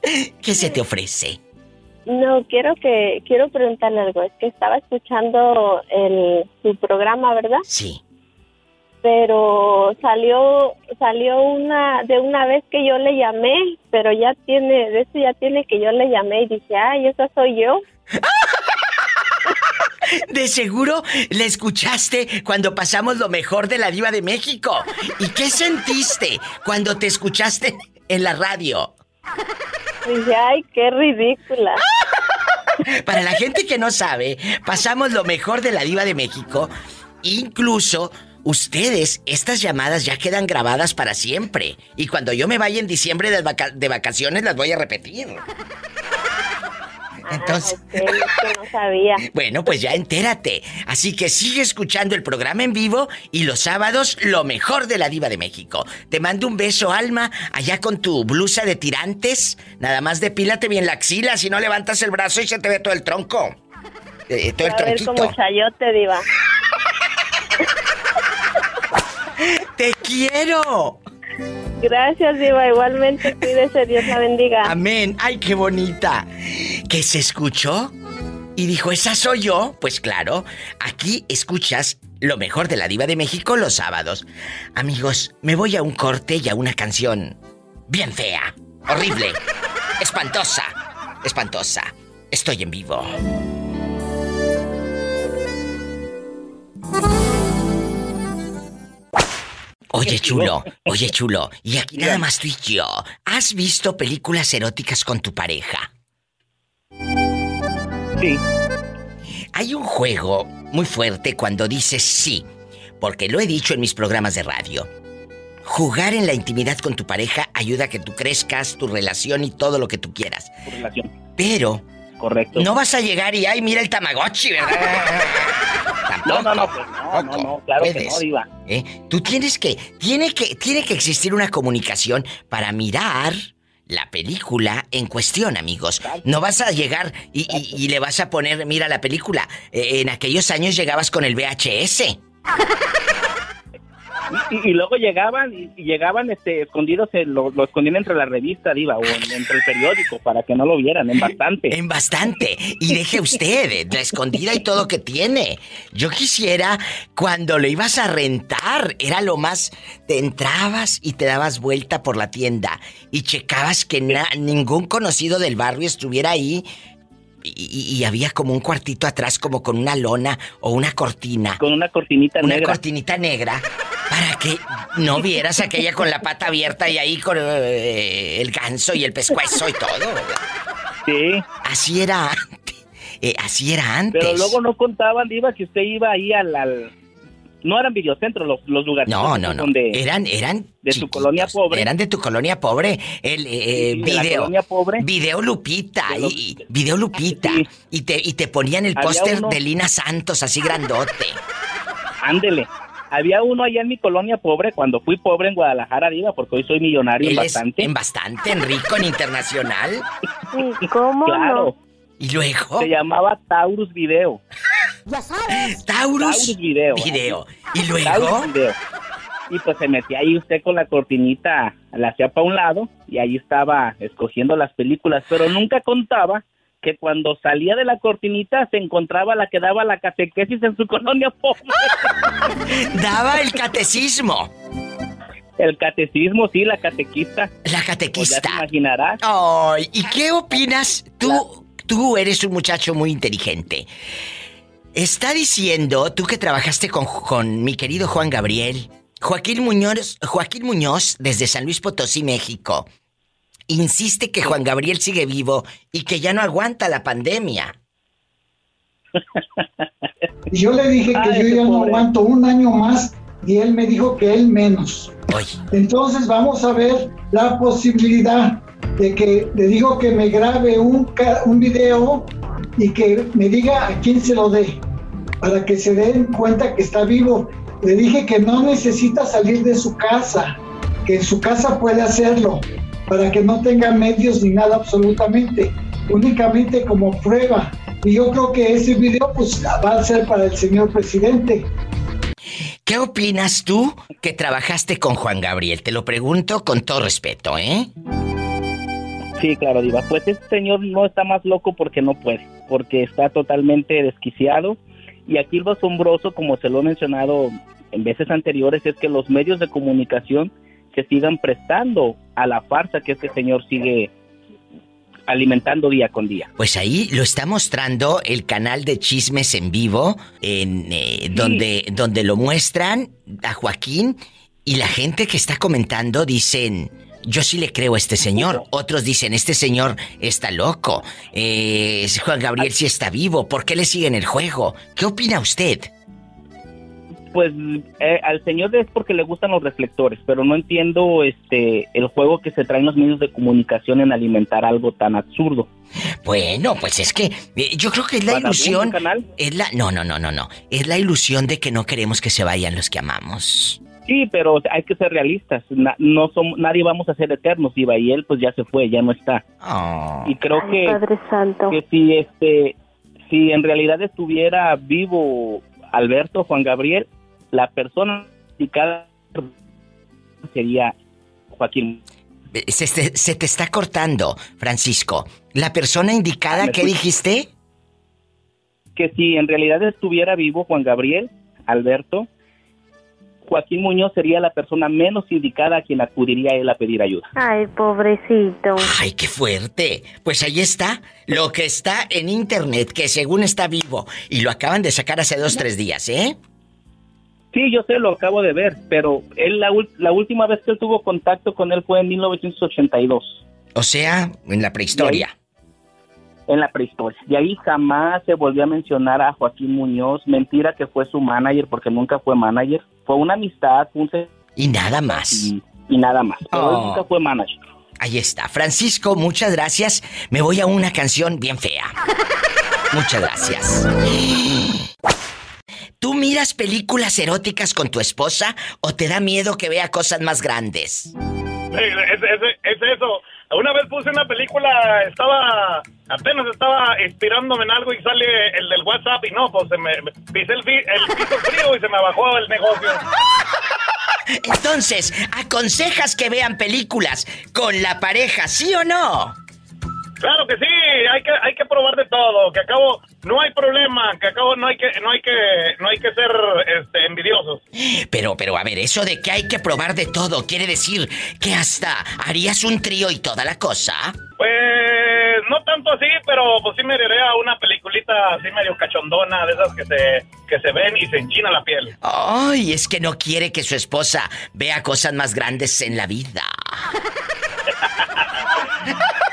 [SPEAKER 2] ¿Qué se te ofrece?
[SPEAKER 8] No, quiero que quiero preguntarle algo. Es que estaba escuchando el su programa, ¿verdad?
[SPEAKER 2] Sí.
[SPEAKER 8] Pero salió salió una de una vez que yo le llamé, pero ya tiene de eso ya tiene que yo le llamé y dije, ay, esa soy yo.
[SPEAKER 2] De seguro le escuchaste cuando pasamos lo mejor de la diva de México. ¿Y qué sentiste cuando te escuchaste en la radio?
[SPEAKER 8] Ay, qué ridícula.
[SPEAKER 2] Para la gente que no sabe, pasamos lo mejor de la diva de México. Incluso ustedes, estas llamadas ya quedan grabadas para siempre. Y cuando yo me vaya en diciembre de, vaca- de vacaciones las voy a repetir. Entonces...
[SPEAKER 8] Ah, ok, es que no sabía.
[SPEAKER 2] Bueno, pues ya entérate. Así que sigue escuchando el programa en vivo y los sábados lo mejor de la diva de México. Te mando un beso, Alma, allá con tu blusa de tirantes. Nada más depílate bien la axila, si no levantas el brazo y se te ve todo el tronco. Eh, todo el
[SPEAKER 8] a ver como chayote, diva.
[SPEAKER 2] ¡Te quiero!
[SPEAKER 8] Gracias, diva. Igualmente, cuídese. Dios la bendiga.
[SPEAKER 2] Amén. ¡Ay, qué bonita! ¿Que se escuchó? Y dijo, ¿esa soy yo? Pues claro, aquí escuchas lo mejor de la diva de México los sábados. Amigos, me voy a un corte y a una canción bien fea, horrible, espantosa, espantosa. Estoy en vivo. Oye, chulo, oye, chulo, y aquí nada más tú y yo. ¿Has visto películas eróticas con tu pareja?
[SPEAKER 12] Sí.
[SPEAKER 2] Hay un juego muy fuerte cuando dices sí, porque lo he dicho en mis programas de radio. Jugar en la intimidad con tu pareja ayuda a que tú crezcas, tu relación y todo lo que tú quieras.
[SPEAKER 12] Tu relación.
[SPEAKER 2] Pero
[SPEAKER 12] Correcto.
[SPEAKER 2] no vas a llegar y ay, mira el Tamagotchi, ¿verdad?
[SPEAKER 12] No, no, no, pues no, no, no, claro que no, diva.
[SPEAKER 2] ¿Eh? Tú tienes que, tiene que, tiene que existir una comunicación para mirar la película en cuestión, amigos. No vas a llegar y, y- y le vas a poner, mira la película. Eh, en aquellos años llegabas con el VHS.
[SPEAKER 12] Y, luego llegaban y, llegaban este escondidos lo, lo escondían entre la revista diva o en- entre el periódico para que no lo vieran en bastante.
[SPEAKER 2] En bastante. Y deje usted eh, la escondida y todo que tiene. Yo quisiera cuando lo ibas a rentar era lo más te entrabas y te dabas vuelta por la tienda y checabas que na- ningún conocido del barrio estuviera ahí y, y había como un cuartito atrás como con una lona o una cortina.
[SPEAKER 12] Con una cortinita
[SPEAKER 2] Una
[SPEAKER 12] negra.
[SPEAKER 2] cortinita negra para que no vieras aquella con la pata abierta y ahí con eh, el ganso y el pescuezo y todo.
[SPEAKER 12] Sí.
[SPEAKER 2] Así era antes. Eh, así era antes.
[SPEAKER 12] Pero luego no contaban, Diva, que usted iba ahí al... al- No eran videocentros los, los lugares.
[SPEAKER 2] No, no, no.
[SPEAKER 12] Donde...
[SPEAKER 2] Eran, eran.
[SPEAKER 12] De tu colonia pobre.
[SPEAKER 2] Eran de tu colonia pobre. El eh,
[SPEAKER 12] Sí, de la
[SPEAKER 2] video.
[SPEAKER 12] colonia pobre.
[SPEAKER 2] Video Lupita. y, video Lupita. Y te, y te ponían el póster
[SPEAKER 12] uno-
[SPEAKER 2] de Lina Santos así grandote.
[SPEAKER 12] Ándele. Había uno allá en mi colonia pobre, cuando fui pobre en Guadalajara, Diva, porque hoy soy millonario en bastante.
[SPEAKER 2] en bastante, en rico, en internacional.
[SPEAKER 4] Sí, ¿cómo
[SPEAKER 12] Claro.
[SPEAKER 2] ¿Y luego?
[SPEAKER 12] Se llamaba Taurus Video.
[SPEAKER 4] Ya sabes.
[SPEAKER 2] Taurus,
[SPEAKER 12] Video.
[SPEAKER 2] Video. ¿Y luego?
[SPEAKER 12] Taurus Video. Y pues se metía ahí usted con la cortinita, la hacía para un lado y ahí estaba escogiendo las películas, pero nunca contaba que cuando salía de la cortinita se encontraba la que daba la catequesis en su colonia pobre.
[SPEAKER 2] Daba el catecismo.
[SPEAKER 12] El catecismo, sí, la catequista.
[SPEAKER 2] La catequista.
[SPEAKER 12] Pues ya te imaginarás.
[SPEAKER 2] Ay, ¿y qué opinas? Tú, tú eres un muchacho muy inteligente. Está diciendo, tú que trabajaste con, con mi querido Juan Gabriel, Joaquín Muñoz, Joaquín Muñoz, desde San Luis Potosí, México, insiste que Juan Gabriel sigue vivo y que ya no aguanta la pandemia.
[SPEAKER 13] Y yo le dije que
[SPEAKER 12] Ay,
[SPEAKER 13] yo ya no aguanto un año más y él me dijo que él menos. Entonces vamos a ver la posibilidad de que le digo que me grabe un video y que me diga a quién se lo dé para que se den cuenta que está vivo. Le dije que no necesita salir de su casa, que en su casa puede hacerlo, para que no tenga medios ni nada absolutamente, únicamente como prueba. Y yo creo que ese video pues va a ser para el señor presidente.
[SPEAKER 2] ¿Qué opinas tú que trabajaste con Juan Gabriel? Te lo pregunto con todo respeto, ¿eh?
[SPEAKER 12] Sí, claro, Diva. Pues este señor no está más loco porque no puede, porque está totalmente desquiciado. Y aquí lo asombroso, como se lo he mencionado en veces anteriores, es que los medios de comunicación se sigan prestando a la farsa que este señor sigue alimentando día con día.
[SPEAKER 2] Pues ahí lo está mostrando el canal de chismes en vivo, en, eh, donde, donde lo muestran a Joaquín y la gente que está comentando dicen, yo sí le creo a este señor. Otros dicen, este señor está loco. Eh, Juan Gabriel sí está vivo. ¿Por qué le siguen el juego? ¿Qué opina usted?
[SPEAKER 12] Pues eh, al señor es porque le gustan los reflectores, pero no entiendo este el juego que se traen los medios de comunicación en alimentar algo tan absurdo.
[SPEAKER 2] Bueno, pues es que eh, yo creo que es la
[SPEAKER 12] ¿Para
[SPEAKER 2] ilusión.
[SPEAKER 12] canal?
[SPEAKER 2] Es la, no, no, no, no, no. Es la ilusión de que no queremos que se vayan los que amamos.
[SPEAKER 12] Sí, pero hay que ser realistas. Na- no somos, nadie vamos a ser eternos, Iba, y él pues ya se fue, ya no está. Y creo
[SPEAKER 4] Ay,
[SPEAKER 12] que,
[SPEAKER 4] Padre Santo.
[SPEAKER 12] que si este, si en realidad estuviera vivo Alberto Juan Gabriel, la persona indicada sería Joaquín.
[SPEAKER 2] Eh, Se, se- se te está cortando, Francisco. ¿La persona indicada
[SPEAKER 12] ¿Me
[SPEAKER 2] que dijiste?
[SPEAKER 12] Que si en realidad estuviera vivo Juan Gabriel, Alberto, Joaquín Muñoz sería la persona menos indicada a quien acudiría él a pedir ayuda.
[SPEAKER 4] Ay, pobrecito.
[SPEAKER 2] ¡Ay, qué fuerte! Pues ahí está, lo que está en internet, que según está vivo. Y lo acaban de sacar hace dos, tres días, ¿eh?
[SPEAKER 12] Sí, yo sé, lo acabo de ver, pero él la, la última vez que él tuvo contacto con él fue en 1982,
[SPEAKER 2] O sea, en la prehistoria.
[SPEAKER 12] en la prehistoria. Y ahí jamás se volvió a mencionar a Joaquín Muñoz. Mentira que fue su manager, porque nunca fue manager. Fue una amistad, fue un...
[SPEAKER 2] Y nada más.
[SPEAKER 12] Y, y nada más. Pero
[SPEAKER 2] Oh.
[SPEAKER 12] nunca fue manager.
[SPEAKER 2] Ahí está. Francisco, muchas gracias. Me voy a una canción bien fea. Muchas gracias. ¿Tú miras películas eróticas con tu esposa o te da miedo que vea cosas más grandes?
[SPEAKER 14] Sí, es, es- es eso. Una vez puse una película, estaba, apenas estaba inspirándome en algo y sale el del WhatsApp y no, pues se me, me pisé el, el piso frío y se me bajó el negocio.
[SPEAKER 2] Entonces, ¿aconsejas que vean películas con la pareja, sí o no?
[SPEAKER 14] Claro que sí, hay que, hay que probar de todo, que acabo no hay problema, que acabo no hay que, no hay que, no hay que ser este, envidiosos.
[SPEAKER 2] Pero, pero, a ver, eso de que hay que probar de todo, ¿quiere decir que hasta harías un trío y toda la cosa?
[SPEAKER 14] Pues no tanto así, pero pues sí me iré a una peliculita así medio cachondona, de esas que se, que se ven y se enchina la piel.
[SPEAKER 2] Ay, es que no quiere que su esposa vea cosas más grandes en la vida.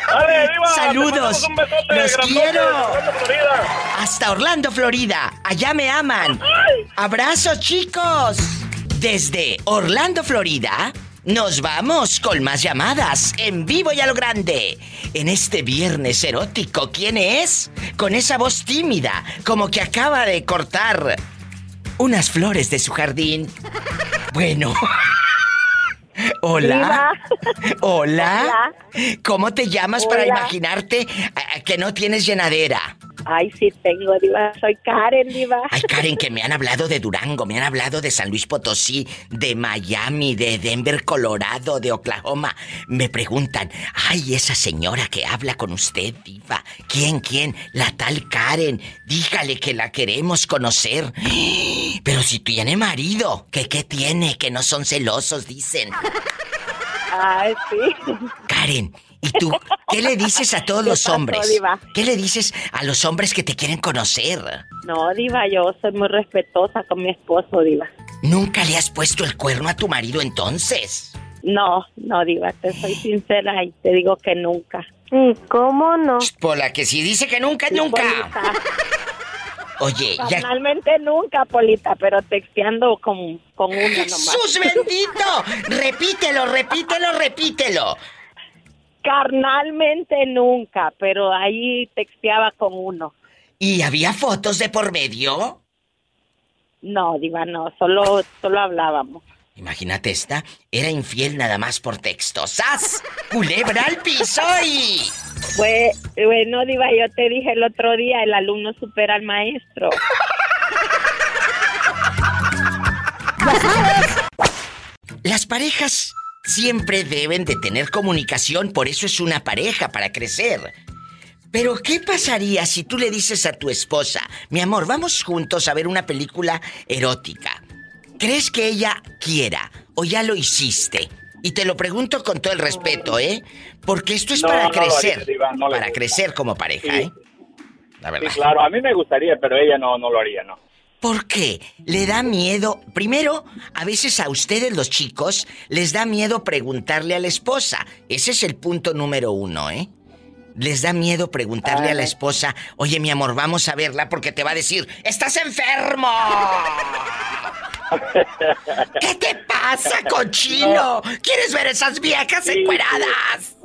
[SPEAKER 2] Saludos. Los quiero. Hasta Orlando, Florida. Allá me aman. Abrazos, chicos. Desde Orlando, Florida. Nos vamos con más llamadas en vivo y a lo grande. En este viernes erótico, ¿quién es? Con esa voz tímida, como que acaba de cortar unas flores de su jardín. Bueno. Hola. Hola. ¿Cómo te llamas para imaginarte que no tienes llenadera?
[SPEAKER 9] Ay, sí tengo, Diva. Soy Karen, Diva.
[SPEAKER 2] Ay, Karen, que me han hablado de Durango, me han hablado de San Luis Potosí, de Miami, de Denver, Colorado, de Oklahoma. Me preguntan, ay, esa señora que habla con usted, Diva. ¿Quién, quién? La tal Karen. Dígale que la queremos conocer. Pero si tiene marido, ¿que qué tiene? Que no son celosos, dicen.
[SPEAKER 9] Ay, sí.
[SPEAKER 2] Karen, ¿Y tú qué le dices a todos los hombres? ¿Qué le dices a los hombres que te quieren conocer?
[SPEAKER 9] No, Diva, yo soy muy respetuosa con mi esposo, Diva.
[SPEAKER 2] ¿Nunca le has puesto el cuerno a tu marido entonces?
[SPEAKER 9] No, no, Diva, te soy sincera y te digo que nunca.
[SPEAKER 4] ¿cómo no?
[SPEAKER 2] Pola, que si dice que nunca, nunca. Oye,
[SPEAKER 9] ya. Normalmente nunca, Polita, pero texteando con, con uno nomás.
[SPEAKER 2] ¡Jesús bendito! repítelo, repítelo, repítelo.
[SPEAKER 9] Carnalmente nunca, pero ahí texteaba con uno.
[SPEAKER 2] ¿Y había fotos de por medio?
[SPEAKER 9] No, Diva, no, solo, solo hablábamos.
[SPEAKER 2] Imagínate esta, era infiel nada más por texto. ¡Sas! ¡Culebra al piso y...
[SPEAKER 9] Pues, bueno, Diva, yo te dije el otro día, el alumno supera al maestro.
[SPEAKER 2] Las parejas siempre deben de tener comunicación, por eso es una pareja, para crecer. Pero, ¿qué pasaría si tú le dices a tu esposa, mi amor, vamos juntos a ver una película erótica? ¿Crees que ella quiera o ya lo hiciste? Y te lo pregunto con todo el respeto, ¿eh? Porque esto es para crecer. para crecer como pareja, ¿eh?
[SPEAKER 15] La verdad. Sí, claro, a mí me gustaría, pero ella no, no lo haría, ¿no?
[SPEAKER 2] ¿Por qué? Le da miedo. Primero, a veces a ustedes los chicos les da miedo preguntarle a la esposa. Ese es el punto número uno, ¿eh? Les da miedo preguntarle a la esposa, oye mi amor, vamos a verla porque te va a decir, ¡estás enfermo! ¿Qué te pasa, cochino? ¿Quieres ver esas viejas encueradas?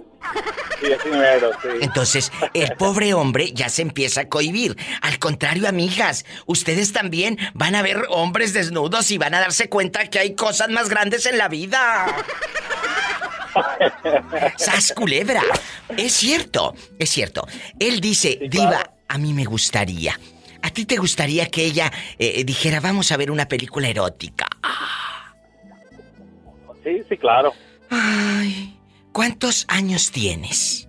[SPEAKER 2] Entonces, el pobre hombre ya se empieza a cohibir. Al contrario, amigas, ustedes también van a ver hombres desnudos y van a darse cuenta que hay cosas más grandes en la vida. ¡Sas culebra! Es cierto, es cierto. Él dice, Diva, a mí me gustaría. ¿A ti te gustaría que ella eh, dijera, vamos a ver una película erótica?
[SPEAKER 15] Sí, sí, claro.
[SPEAKER 2] Ay. ¿Cuántos años tienes?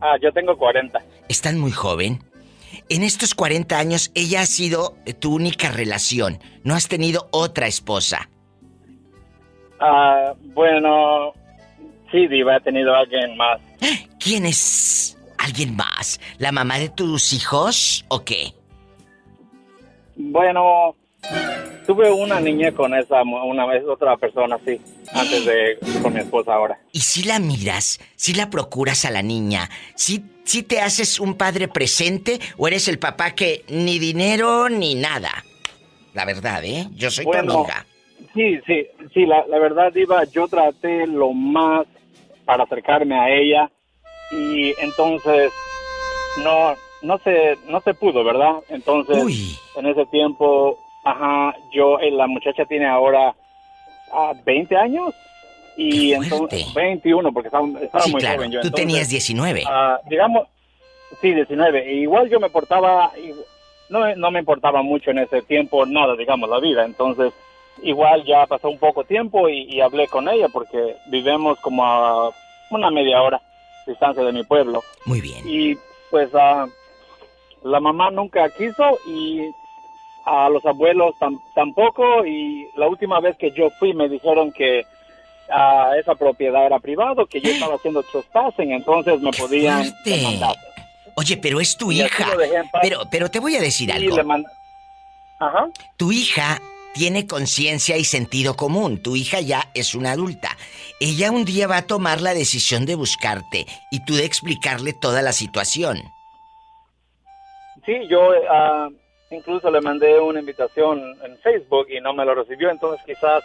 [SPEAKER 15] Ah, yo tengo 40.
[SPEAKER 2] Estás muy joven. En estos 40 años, ella ha sido tu única relación. ¿No has tenido otra esposa?
[SPEAKER 15] Ah, bueno, sí, Diva, he tenido alguien más.
[SPEAKER 2] ¿Quién es alguien más? ¿La mamá de tus hijos o qué?
[SPEAKER 15] Bueno, Tuve una niña con esa, una vez otra persona, sí, antes de con mi esposa ahora.
[SPEAKER 2] ¿Y si la miras, si la procuras a la niña, si, si te haces un padre presente o eres el papá que ni dinero ni nada? La verdad, ¿eh? Yo soy tu amiga.
[SPEAKER 15] Sí, sí, sí, la, la verdad, Diva, yo traté lo más para acercarme a ella y entonces no, no se, no se pudo, ¿verdad? Entonces, en ese tiempo Ajá, yo, eh, la muchacha tiene ahora 20 ah, años y entonces 21 porque estaba, estaba muy joven yo.
[SPEAKER 2] Tú tenías 19.
[SPEAKER 15] Ah, digamos, sí, 19. igual yo me portaba, no, no me importaba mucho en ese tiempo nada, digamos, la vida. Entonces, igual ya pasó un poco tiempo y, hablé con ella porque vivimos como a una media hora distancia de mi pueblo.
[SPEAKER 2] Muy bien.
[SPEAKER 15] Y pues uh, la mamá nunca quiso y a los abuelos tampoco y la última vez que yo fui me dijeron que esa propiedad era privado, que yo estaba haciendo trespassing, entonces me podían demandar.
[SPEAKER 2] Oye, pero es tu hija. Pero, pero te voy a decir algo.
[SPEAKER 15] Ajá.
[SPEAKER 2] Tu hija tiene conciencia y sentido común. Tu hija ya es una adulta. Ella un día va a tomar la decisión de buscarte y tú de explicarle toda la situación.
[SPEAKER 15] Sí, yo uh, incluso le mandé una invitación en Facebook y no me lo recibió, entonces quizás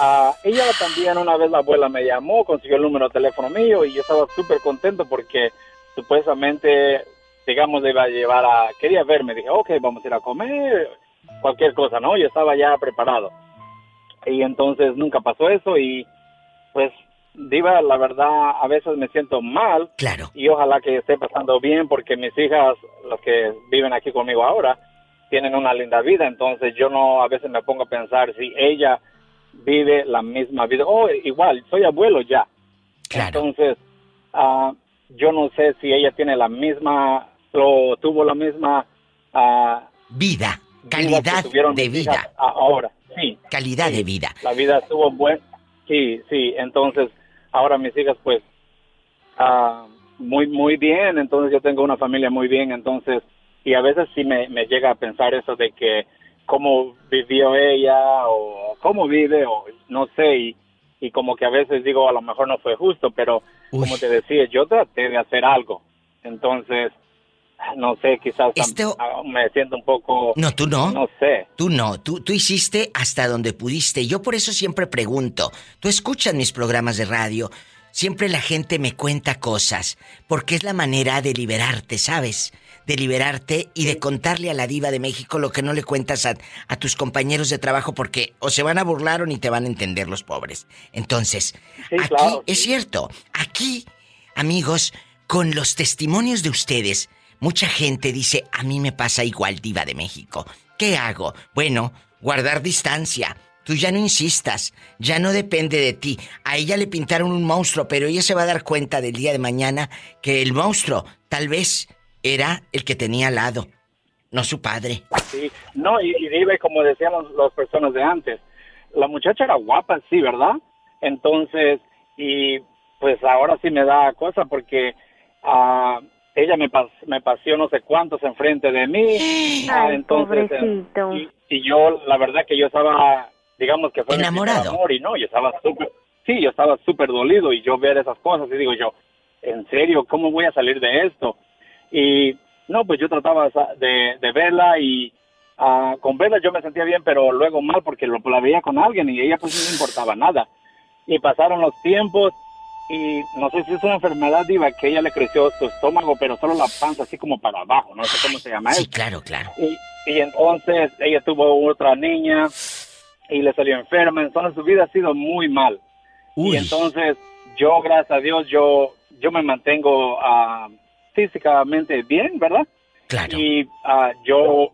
[SPEAKER 15] uh, ella también una vez la abuela me llamó, consiguió el número de teléfono mío y yo estaba súper contento porque supuestamente, digamos, le iba a llevar a, quería verme, dije, ok, vamos a ir a comer, cualquier cosa, ¿no? Yo estaba ya preparado. Y entonces nunca pasó eso y pues Diva, la verdad, a veces me siento mal.
[SPEAKER 2] Claro.
[SPEAKER 15] Y ojalá que esté pasando bien porque mis hijas, las que viven aquí conmigo ahora, tienen una linda vida. Entonces yo no, a veces me pongo a pensar si ella vive la misma vida. Oh, igual, soy abuelo ya.
[SPEAKER 2] Claro.
[SPEAKER 15] Entonces, uh, yo no sé si ella tiene la misma, o tuvo la misma... Uh,
[SPEAKER 2] vida calidad de vida.
[SPEAKER 15] Ahora, sí.
[SPEAKER 2] Calidad de vida.
[SPEAKER 15] La vida estuvo buena. Sí, sí. Entonces, ahora mis hijas, pues, ah, muy, muy bien. Entonces, yo tengo una familia muy bien. Entonces, y a veces sí me, me llega a pensar eso de que cómo vivió ella o cómo vive o no sé. Y, y como que a veces digo, a lo mejor no fue justo, pero como te decía, yo traté de hacer algo. Entonces, no sé, quizás ah, me siento un poco...
[SPEAKER 2] No, tú no.
[SPEAKER 15] No sé.
[SPEAKER 2] Tú no, tú, tú hiciste hasta donde pudiste. Yo por eso siempre pregunto, tú escuchas mis programas de radio, siempre la gente me cuenta cosas, porque es la manera de liberarte, ¿sabes? De liberarte y de contarle a la diva de México lo que no le cuentas a, a tus compañeros de trabajo, porque o se van a burlar o ni te van a entender los pobres. Entonces, aquí es cierto, aquí, amigos, con los testimonios de ustedes, Mucha gente dice, a mí me pasa igual, diva de México. ¿Qué hago? Bueno, guardar distancia. Tú ya no insistas, ya no depende de ti. A ella le pintaron un monstruo, pero ella se va a dar cuenta del día de mañana que el monstruo tal vez era el que tenía al lado, no su padre.
[SPEAKER 15] Sí, no, y, y como decían las personas de antes, la muchacha era guapa, sí, ¿verdad? Entonces, y pues ahora sí me da cosa porque... uh, ella me, me paseó no sé cuántos enfrente de mí.
[SPEAKER 4] Ay, entonces,
[SPEAKER 15] y, yo, la verdad que yo estaba, digamos que fue
[SPEAKER 2] enamorado.
[SPEAKER 15] Amor, y no, yo estaba súper, sí, yo estaba súper dolido y yo ver esas cosas y digo yo, en serio, ¿cómo voy a salir de esto? Y no, pues yo trataba de, de verla y uh, con verla yo me sentía bien, pero luego mal porque lo, la veía con alguien y ella pues no importaba nada. Y pasaron los tiempos y no sé si es una enfermedad diva que ella le creció su estómago, pero solo la panza así como para abajo, no sé cómo se llama
[SPEAKER 2] eso. Sí, claro, claro.
[SPEAKER 15] Y, entonces ella tuvo otra niña y le salió enferma, entonces su vida ha sido muy mal. Y entonces yo, gracias a Dios, yo, yo me mantengo uh, físicamente bien, ¿verdad?
[SPEAKER 2] Claro.
[SPEAKER 15] Y uh, yo,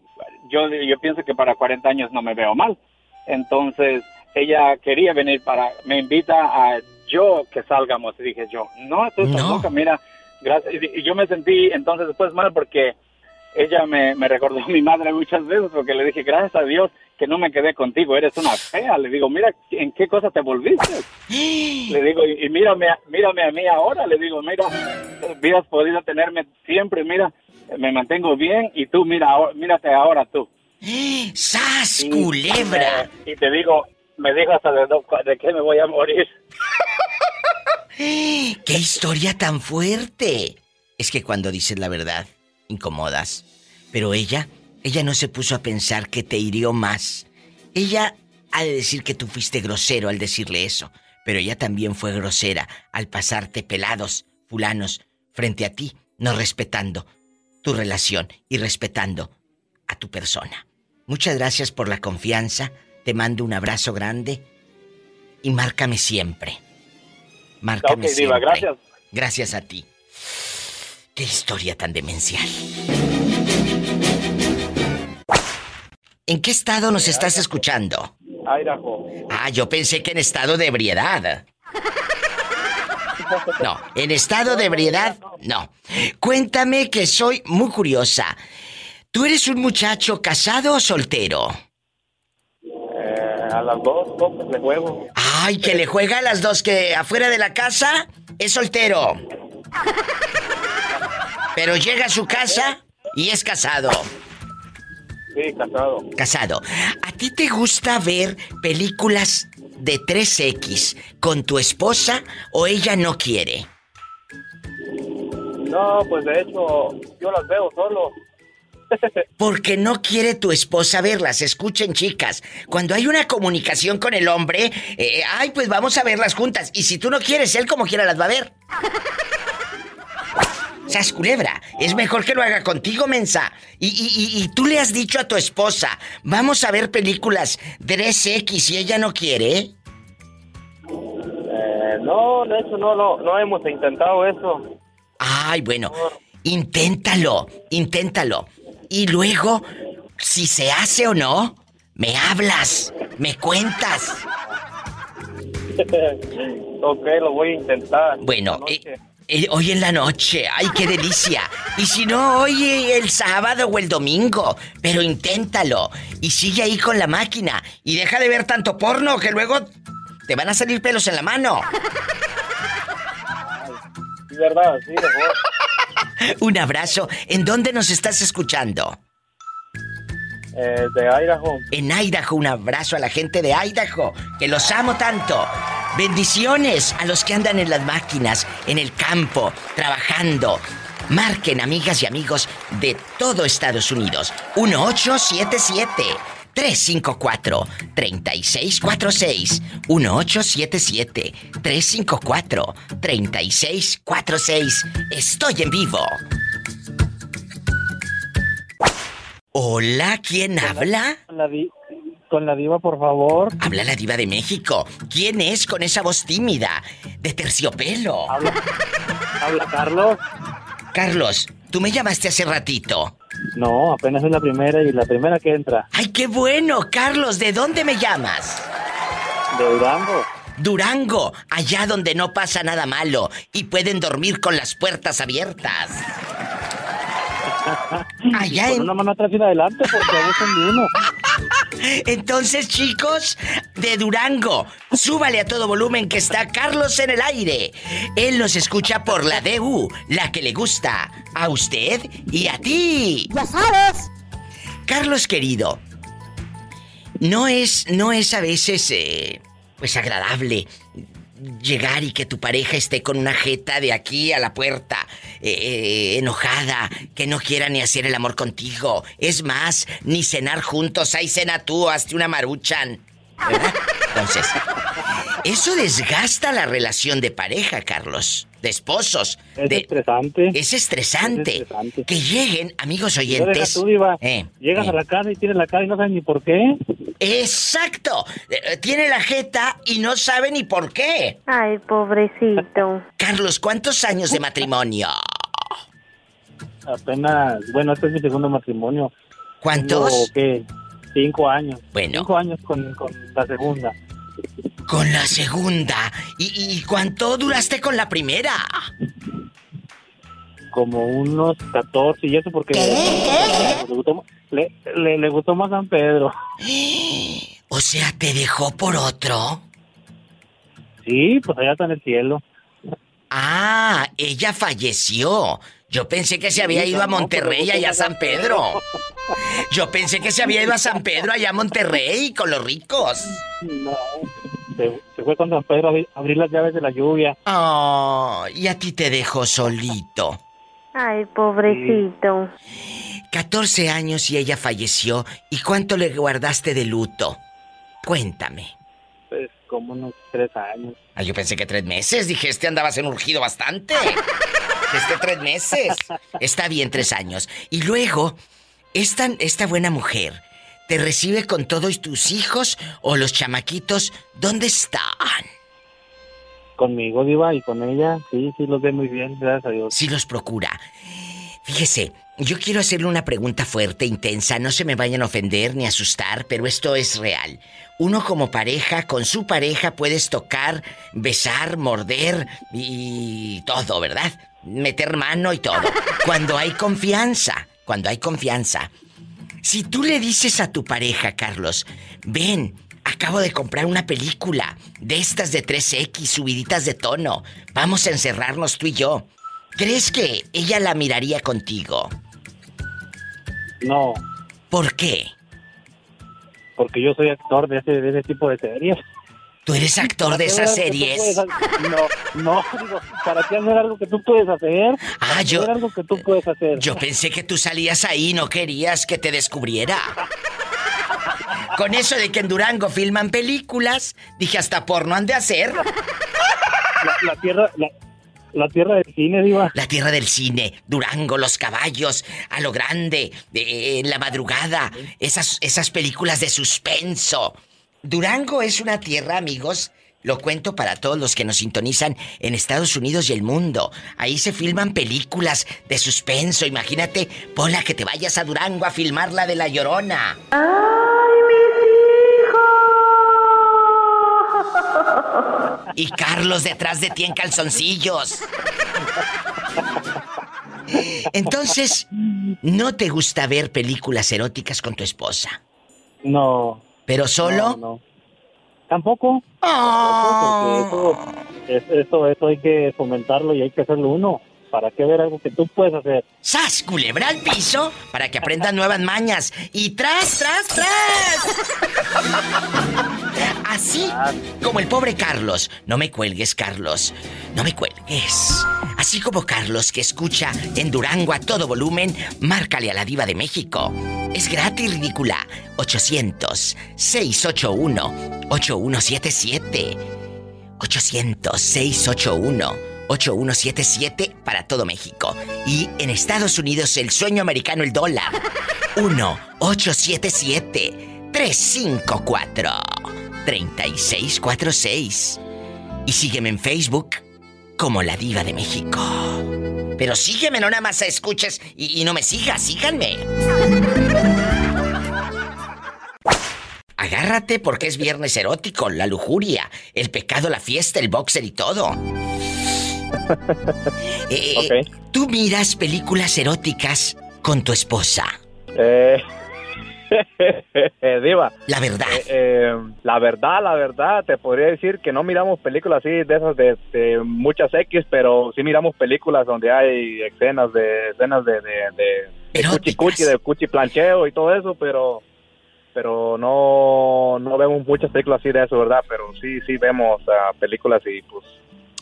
[SPEAKER 15] yo, yo pienso que para 40 años no me veo mal. Entonces ella quería venir para, me invita a yo que salgamos. Y dije yo, no, tú estás loca, mira, gracias. Y, yo me sentí entonces después mal porque ella me, me recordó a mi madre muchas veces porque le dije, gracias a Dios que no me quedé contigo, eres una fea. Le digo, mira, ¿en qué cosa te volviste? le digo, y, mírame, mírame a mí ahora. Le digo, mira, hubieras podido tenerme siempre, mira, me mantengo bien y tú, mira, mírate ahora tú.
[SPEAKER 2] ¡Sas, culebra!
[SPEAKER 15] y te digo, me dijo hasta de, de qué me voy a morir.
[SPEAKER 2] ¡Qué historia tan fuerte! Es que cuando dices la verdad, incomodas. Pero ella, ella no se puso a pensar que te hirió más. Ella ha de decir que tú fuiste grosero al decirle eso, pero ella también fue grosera al pasarte pelados, fulanos, frente a ti, no respetando tu relación y respetando a tu persona. Muchas gracias por la confianza, te mando un abrazo grande y márcame siempre. Márcame siempre.
[SPEAKER 15] gracias.
[SPEAKER 2] Gracias a ti. Qué historia tan demencial. ¿En qué estado nos estás escuchando?
[SPEAKER 15] Idaho.
[SPEAKER 2] Ah, yo pensé que en estado de ebriedad. No, en estado de ebriedad, no. Cuéntame que soy muy curiosa. ¿Tú eres un muchacho casado o soltero?
[SPEAKER 6] A las dos, dos le juego.
[SPEAKER 2] Ay, que le juega a las dos, que afuera de la casa es soltero. Pero llega a su casa y es casado.
[SPEAKER 6] Sí, casado.
[SPEAKER 2] Casado. ¿A ti te gusta ver películas de 3X con tu esposa o ella no quiere?
[SPEAKER 6] No, pues de hecho, yo las veo solo.
[SPEAKER 2] Porque no quiere tu esposa verlas. Escuchen, chicas. Cuando hay una comunicación con el hombre, eh, ay, pues vamos a verlas juntas. Y si tú no quieres, él como quiera las va a ver. Sas culebra, es mejor que lo haga contigo, mensa. Y, y, y, tú le has dicho a tu esposa, vamos a ver películas 3X y ella no quiere.
[SPEAKER 6] Eh, no, de hecho no, no, no hemos intentado eso.
[SPEAKER 2] Ay, bueno, inténtalo, inténtalo. Y luego, si se hace o no, me hablas, me cuentas.
[SPEAKER 6] ok, lo voy a intentar.
[SPEAKER 2] Bueno, eh, eh, hoy en la noche, ay, qué delicia. Y si no, hoy el sábado o el domingo, pero inténtalo. Y sigue ahí con la máquina. Y deja de ver tanto porno que luego te van a salir pelos en la mano.
[SPEAKER 6] Sí, verdad, sí,
[SPEAKER 2] Un abrazo. ¿En dónde nos estás escuchando?
[SPEAKER 6] Eh, de Idaho.
[SPEAKER 2] En Idaho, un abrazo a la gente de Idaho, que los amo tanto. Bendiciones a los que andan en las máquinas, en el campo, trabajando. Marquen, amigas y amigos de todo Estados Unidos. 1877 354 3646 1877 354 3646. Estoy en vivo. Hola, ¿quién habla?
[SPEAKER 6] Con la, con la diva, por favor.
[SPEAKER 2] Habla la diva de México. ¿Quién es con esa voz tímida? De terciopelo.
[SPEAKER 6] Habla, habla Carlos.
[SPEAKER 2] Carlos, tú me llamaste hace ratito.
[SPEAKER 6] No, apenas es la primera y la primera que entra.
[SPEAKER 2] ¡Ay, qué bueno! Carlos, ¿de dónde me llamas?
[SPEAKER 6] De Durango.
[SPEAKER 2] Durango, allá donde no pasa nada malo y pueden dormir con las puertas abiertas.
[SPEAKER 6] Allá en... una mano atrás y adelante porque abusan de uno.
[SPEAKER 2] Entonces, chicos, de Durango, súbale a todo volumen que está Carlos en el aire. Él nos escucha por la DU, la que le gusta a usted y a ti.
[SPEAKER 16] Ya sabes.
[SPEAKER 2] Carlos querido, no es, no es a veces, eh, pues agradable llegar y que tu pareja esté con una jeta de aquí a la puerta, eh, eh, enojada, que no quiera ni hacer el amor contigo. Es más, ni cenar juntos. Ahí cena tú, hazte una maruchan. ¿Verdad? Entonces, eso desgasta la relación de pareja, Carlos. De esposos.
[SPEAKER 6] Es estresante.
[SPEAKER 2] Es estresante. Que lleguen, amigos oyentes.
[SPEAKER 6] Eh, Llegas a la casa y tienes la cara y no sabes ni por qué.
[SPEAKER 2] Exacto. Eh, tiene la jeta y no sabe ni por qué.
[SPEAKER 4] Ay, pobrecito.
[SPEAKER 2] Carlos, ¿cuántos años de matrimonio?
[SPEAKER 6] Apenas, bueno, este es mi segundo matrimonio.
[SPEAKER 2] ¿Cuántos?
[SPEAKER 6] ¿qué? Cinco años.
[SPEAKER 2] Bueno.
[SPEAKER 6] Cinco años con, con la segunda.
[SPEAKER 2] Con la segunda. ¿Y, ¿Y, cuánto duraste con la primera?
[SPEAKER 6] Como unos 14 y eso porque Le, gustó, le, le, gustó más San Pedro.
[SPEAKER 2] O sea, ¿te dejó por otro?
[SPEAKER 6] Sí, pues allá está en el cielo.
[SPEAKER 2] Ah, ella falleció. Yo pensé que se había ido a Monterrey, allá a San Pedro. Yo pensé que se había ido a San Pedro, allá a Monterrey, con los ricos.
[SPEAKER 6] No, se, fue con San Pedro a abrir las llaves de la lluvia.
[SPEAKER 2] Oh, y a ti te dejó solito.
[SPEAKER 4] Ay, pobrecito.
[SPEAKER 2] 14 años y ella falleció. ¿Y cuánto le guardaste de luto? Cuéntame.
[SPEAKER 6] Pues como unos tres años.
[SPEAKER 2] Ah, yo pensé que tres meses. Dije, este andabas en urgido bastante. este tres meses. Está bien, tres años. Y luego, esta, esta buena mujer, ¿te recibe con todos tus hijos o los chamaquitos? ¿Dónde están?
[SPEAKER 6] Conmigo, Diva, y con ella, sí, sí los ve muy bien, gracias a Dios.
[SPEAKER 2] Sí los procura. Fíjese, yo quiero hacerle una pregunta fuerte, intensa, no se me vayan a ofender ni asustar, pero esto es real. Uno como pareja, con su pareja puedes tocar, besar, morder y todo, ¿verdad? Meter mano y todo. Cuando hay confianza, cuando hay confianza. Si tú le dices a tu pareja, Carlos, ven, acabo de comprar una película de estas de 3X, subiditas de tono. Vamos a encerrarnos tú y yo. ¿Crees que ella la miraría contigo?
[SPEAKER 16] No.
[SPEAKER 2] ¿Por qué?
[SPEAKER 16] Porque yo soy actor de ese, de ese tipo de series.
[SPEAKER 2] ¿Tú eres actor de esas series?
[SPEAKER 16] No, no, digo, ¿para qué hacer algo que tú puedes hacer?
[SPEAKER 2] Ah, yo.
[SPEAKER 16] Hacer algo que tú puedes hacer.
[SPEAKER 2] Yo pensé que tú salías ahí, no querías que te descubriera. Con eso de que en Durango filman películas, dije hasta porno han de hacer.
[SPEAKER 16] La, la tierra, la, la tierra del cine, Diva.
[SPEAKER 2] La tierra del cine, Durango, los caballos, a lo grande, de, en la madrugada, esas, esas películas de suspenso. Durango es una tierra, amigos, lo cuento para todos los que nos sintonizan en Estados Unidos y el mundo. Ahí se filman películas de suspenso. Imagínate, Pola, que te vayas a Durango a filmar la de La Llorona.
[SPEAKER 4] ¡Ay, mis hijos!
[SPEAKER 2] Y Carlos detrás de ti en calzoncillos. Entonces, ¿no te gusta ver películas eróticas con tu esposa?
[SPEAKER 16] No.
[SPEAKER 2] ¿Pero solo?
[SPEAKER 16] No, no. Tampoco.
[SPEAKER 2] Ah.
[SPEAKER 16] Tampoco, porque eso, es- eso, eso hay que fomentarlo y hay que hacerlo uno. ¿Para qué ver algo que tú puedes hacer?
[SPEAKER 2] ¡Sas! Culebra al piso para que aprendan nuevas mañas. Y tras, tras, tras. Así como el pobre Carlos. No me cuelgues, Carlos. No me cuelgues. Así como Carlos que escucha en Durango a todo volumen, márcale a la diva de México. Es gratis, ridícula. 800-681-8177. 800-681-8177 para todo México. Y en Estados Unidos el sueño americano el dólar. 1-877-354-3646. Y sígueme en Facebook como la diva de México. Pero sígueme, no nada más escuches y, y no me sigas, síganme. Agárrate porque es viernes erótico, la lujuria, el pecado, la fiesta, el boxer y todo. Eh, ¿Tú miras películas eróticas con tu esposa?
[SPEAKER 5] Eh, Diva.
[SPEAKER 2] La verdad.
[SPEAKER 5] Eh, eh, la verdad, la verdad, te podría decir que no miramos películas así de esas de, de muchas X, pero sí miramos películas donde hay escenas de escenas de, de, de, cuchi cuchi, de cuchi plancheo y todo eso, pero pero no no vemos muchas películas así de eso, ¿verdad? Pero sí, sí vemos ah, películas y pues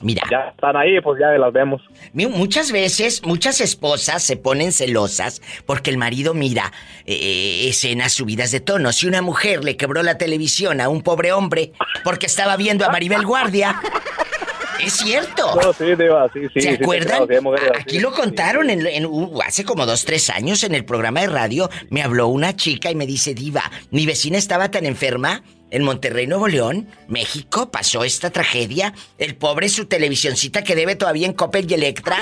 [SPEAKER 2] Mira.
[SPEAKER 5] ya están ahí, pues ya las vemos.
[SPEAKER 2] Muchas veces, muchas esposas se ponen celosas porque el marido mira eh, escenas subidas de tono. Si una mujer le quebró la televisión a un pobre hombre porque estaba viendo a Maribel Guardia, es cierto.
[SPEAKER 5] No, sí, Diva, sí, sí.
[SPEAKER 2] ¿Se acuerdan?
[SPEAKER 5] claro,
[SPEAKER 2] Aquí lo contaron en, en- uh, hace como dos, tres años en el programa de radio. Me habló una chica y me dice, Diva, mi vecina estaba tan enferma en Monterrey, Nuevo León, México, pasó esta tragedia. El pobre su televisioncita que debe todavía en Coppel y Electra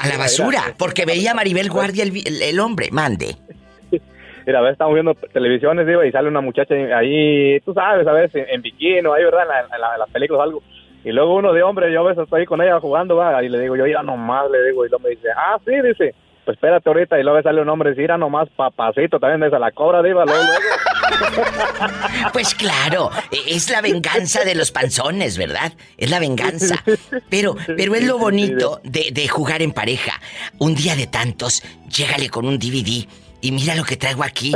[SPEAKER 2] a la basura, porque veía a Maribel Guardia el, vi- el- el hombre. Mande.
[SPEAKER 5] Mira, a veces estamos viendo televisiones, Diva, y sale una muchacha ahí, tú sabes, a veces en, en bikini ahí, ¿verdad? En, la- en la- en las películas algo. Y luego uno de hombre, yo a veces estoy ahí con ella jugando, va, y le digo, yo ya nomás, le digo, y luego me dice, ah, sí, dice, pues espérate ahorita, y luego sale un hombre y dice, mira nomás, papacito, también de esa la cobra, Diva, luego, luego.
[SPEAKER 2] Pues claro, e- es la venganza de los panzones, ¿verdad? Es la venganza. Pero, pero es lo bonito de, de jugar en pareja. Un día de tantos, llégale con un DVD y mira lo que traigo aquí.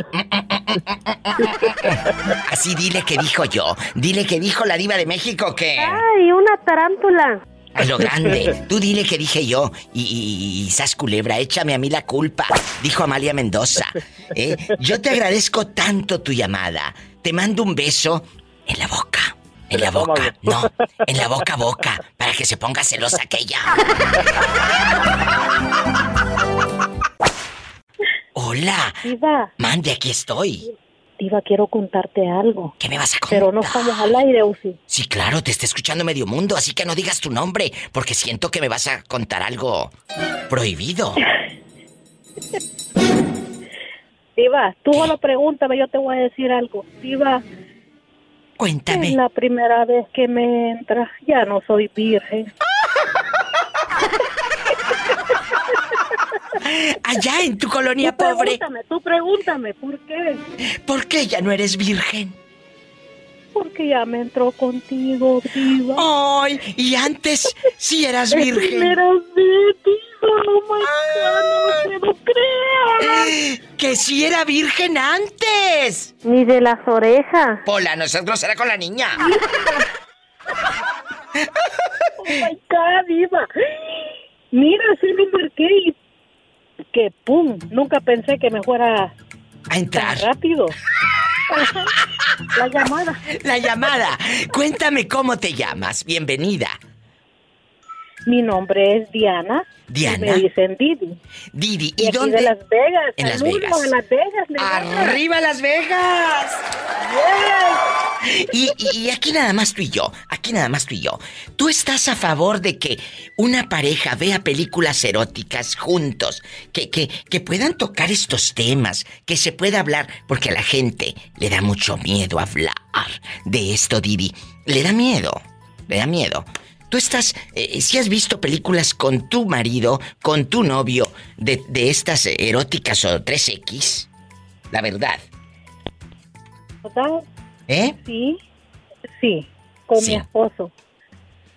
[SPEAKER 2] Así dile que dijo yo. Dile que dijo la diva de México que...
[SPEAKER 4] ¡Ay, una tarántula!
[SPEAKER 2] A lo grande. Tú dile que dije yo. Y, y, y sas culebra, échame a mí la culpa. Dijo Amalia Mendoza. ¿eh? Yo te agradezco tanto tu llamada. Te mando un beso en la boca. En la boca. No, en la boca a boca. Para que se ponga celosa aquella. Hola. Mande, aquí estoy.
[SPEAKER 17] Diva, quiero contarte algo.
[SPEAKER 2] ¿Qué me vas a contar?
[SPEAKER 17] Pero no estamos al aire, ¿o sí?
[SPEAKER 2] Sí, claro, te está escuchando medio mundo, así que no digas tu nombre, porque siento que me vas a contar algo prohibido.
[SPEAKER 17] Diva, tú solo pregúntame, yo te voy a decir algo. Diva,
[SPEAKER 2] Cuéntame.
[SPEAKER 17] es la primera vez que me entra. Ya no soy virgen.
[SPEAKER 2] Allá en tu colonia
[SPEAKER 17] tú
[SPEAKER 2] pobre.
[SPEAKER 17] Pregúntame, tú pregúntame, ¿por qué?
[SPEAKER 2] ¿Por qué ya no eres virgen?
[SPEAKER 17] Porque ya me entró contigo, diva.
[SPEAKER 2] Ay, y antes sí eras virgen.
[SPEAKER 17] vez, diva. Oh my God, no puedo creer.
[SPEAKER 2] Que sí era virgen antes.
[SPEAKER 4] Ni de las orejas.
[SPEAKER 2] Pola, no seas grosera con la niña.
[SPEAKER 17] Oh my God, diva. Mira, sí lo marqué y que pum, nunca pensé que me fuera
[SPEAKER 2] a entrar
[SPEAKER 17] rápido. La llamada.
[SPEAKER 2] La llamada. Cuéntame cómo te llamas. Bienvenida.
[SPEAKER 17] Mi nombre es Diana.
[SPEAKER 2] Diana.
[SPEAKER 17] Me dicen Didi.
[SPEAKER 2] Didi,
[SPEAKER 17] Y
[SPEAKER 2] ¿y
[SPEAKER 17] aquí
[SPEAKER 2] dónde?
[SPEAKER 17] de Las Vegas.
[SPEAKER 2] En Las Vegas.
[SPEAKER 17] Las Vegas. Nevada.
[SPEAKER 2] ¡Arriba Las Vegas! Y, y- y aquí nada más tú y yo, aquí nada más tú y yo. ¿Tú estás a favor de que una pareja vea películas eróticas juntos? Que, que, que puedan tocar estos temas, que se pueda hablar, porque a la gente le da mucho miedo hablar de esto, Didi. Le da miedo, le da miedo. Tú estás, eh, si has visto películas con tu marido, con tu novio, de, de estas eróticas o 3X, la verdad. ¿Eh?
[SPEAKER 17] Sí, sí, con
[SPEAKER 2] Sí.
[SPEAKER 17] mi esposo.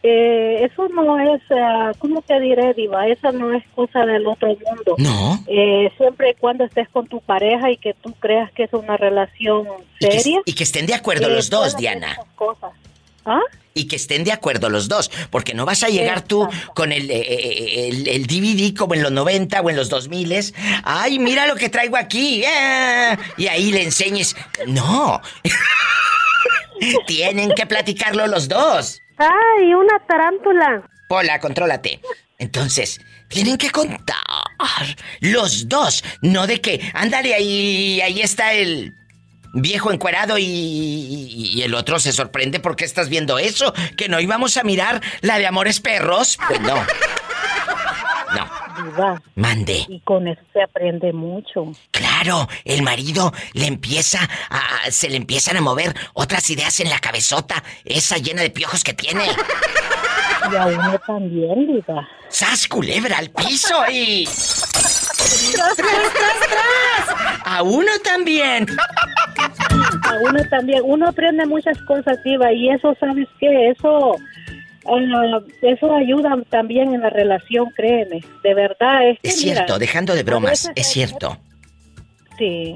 [SPEAKER 17] Eh, eso no es, ah, ¿cómo te diré, Diva? Esa no es cosa del otro mundo.
[SPEAKER 2] No.
[SPEAKER 17] Eh, siempre y cuando estés con tu pareja y que tú creas que es una relación
[SPEAKER 2] Y que,
[SPEAKER 17] seria.
[SPEAKER 2] y que estén de acuerdo
[SPEAKER 17] eh,
[SPEAKER 2] los dos, Diana.
[SPEAKER 17] cosas. ¿Ah?
[SPEAKER 2] Y que estén de acuerdo los dos. Porque no vas a llegar tú con el, eh, eh, el, el DVD como en los 90 o en los 2000. Ay, mira lo que traigo aquí. eh", Y ahí le enseñes. No. Tienen que platicarlo los dos.
[SPEAKER 4] ¡Ay, una tarántula!
[SPEAKER 2] Pola, contrólate. Entonces, tienen que contar los dos. No de que, ándale, ahí, ahí está el viejo encuerado y, y el otro se sorprende porque estás viendo eso. Que no íbamos a mirar la de Amores Perros. Pues no. No.
[SPEAKER 17] Diva.
[SPEAKER 2] Mande.
[SPEAKER 17] Y con eso se aprende mucho.
[SPEAKER 2] Claro, el marido le empieza a. se le empiezan a mover otras ideas en la cabezota, esa llena de piojos que tiene.
[SPEAKER 17] Y a uno también, Diva.
[SPEAKER 2] ¡Sas culebra al piso y. ¡Tras, tras, tras! A uno también.
[SPEAKER 17] A uno también. Uno aprende muchas cosas, Diva, y eso, ¿sabes qué? Eso. ah, eso ayuda también en la relación, créeme. De verdad. Es, que,
[SPEAKER 2] Es
[SPEAKER 17] mira,
[SPEAKER 2] cierto, dejando de bromas, es cierto.
[SPEAKER 17] Sí.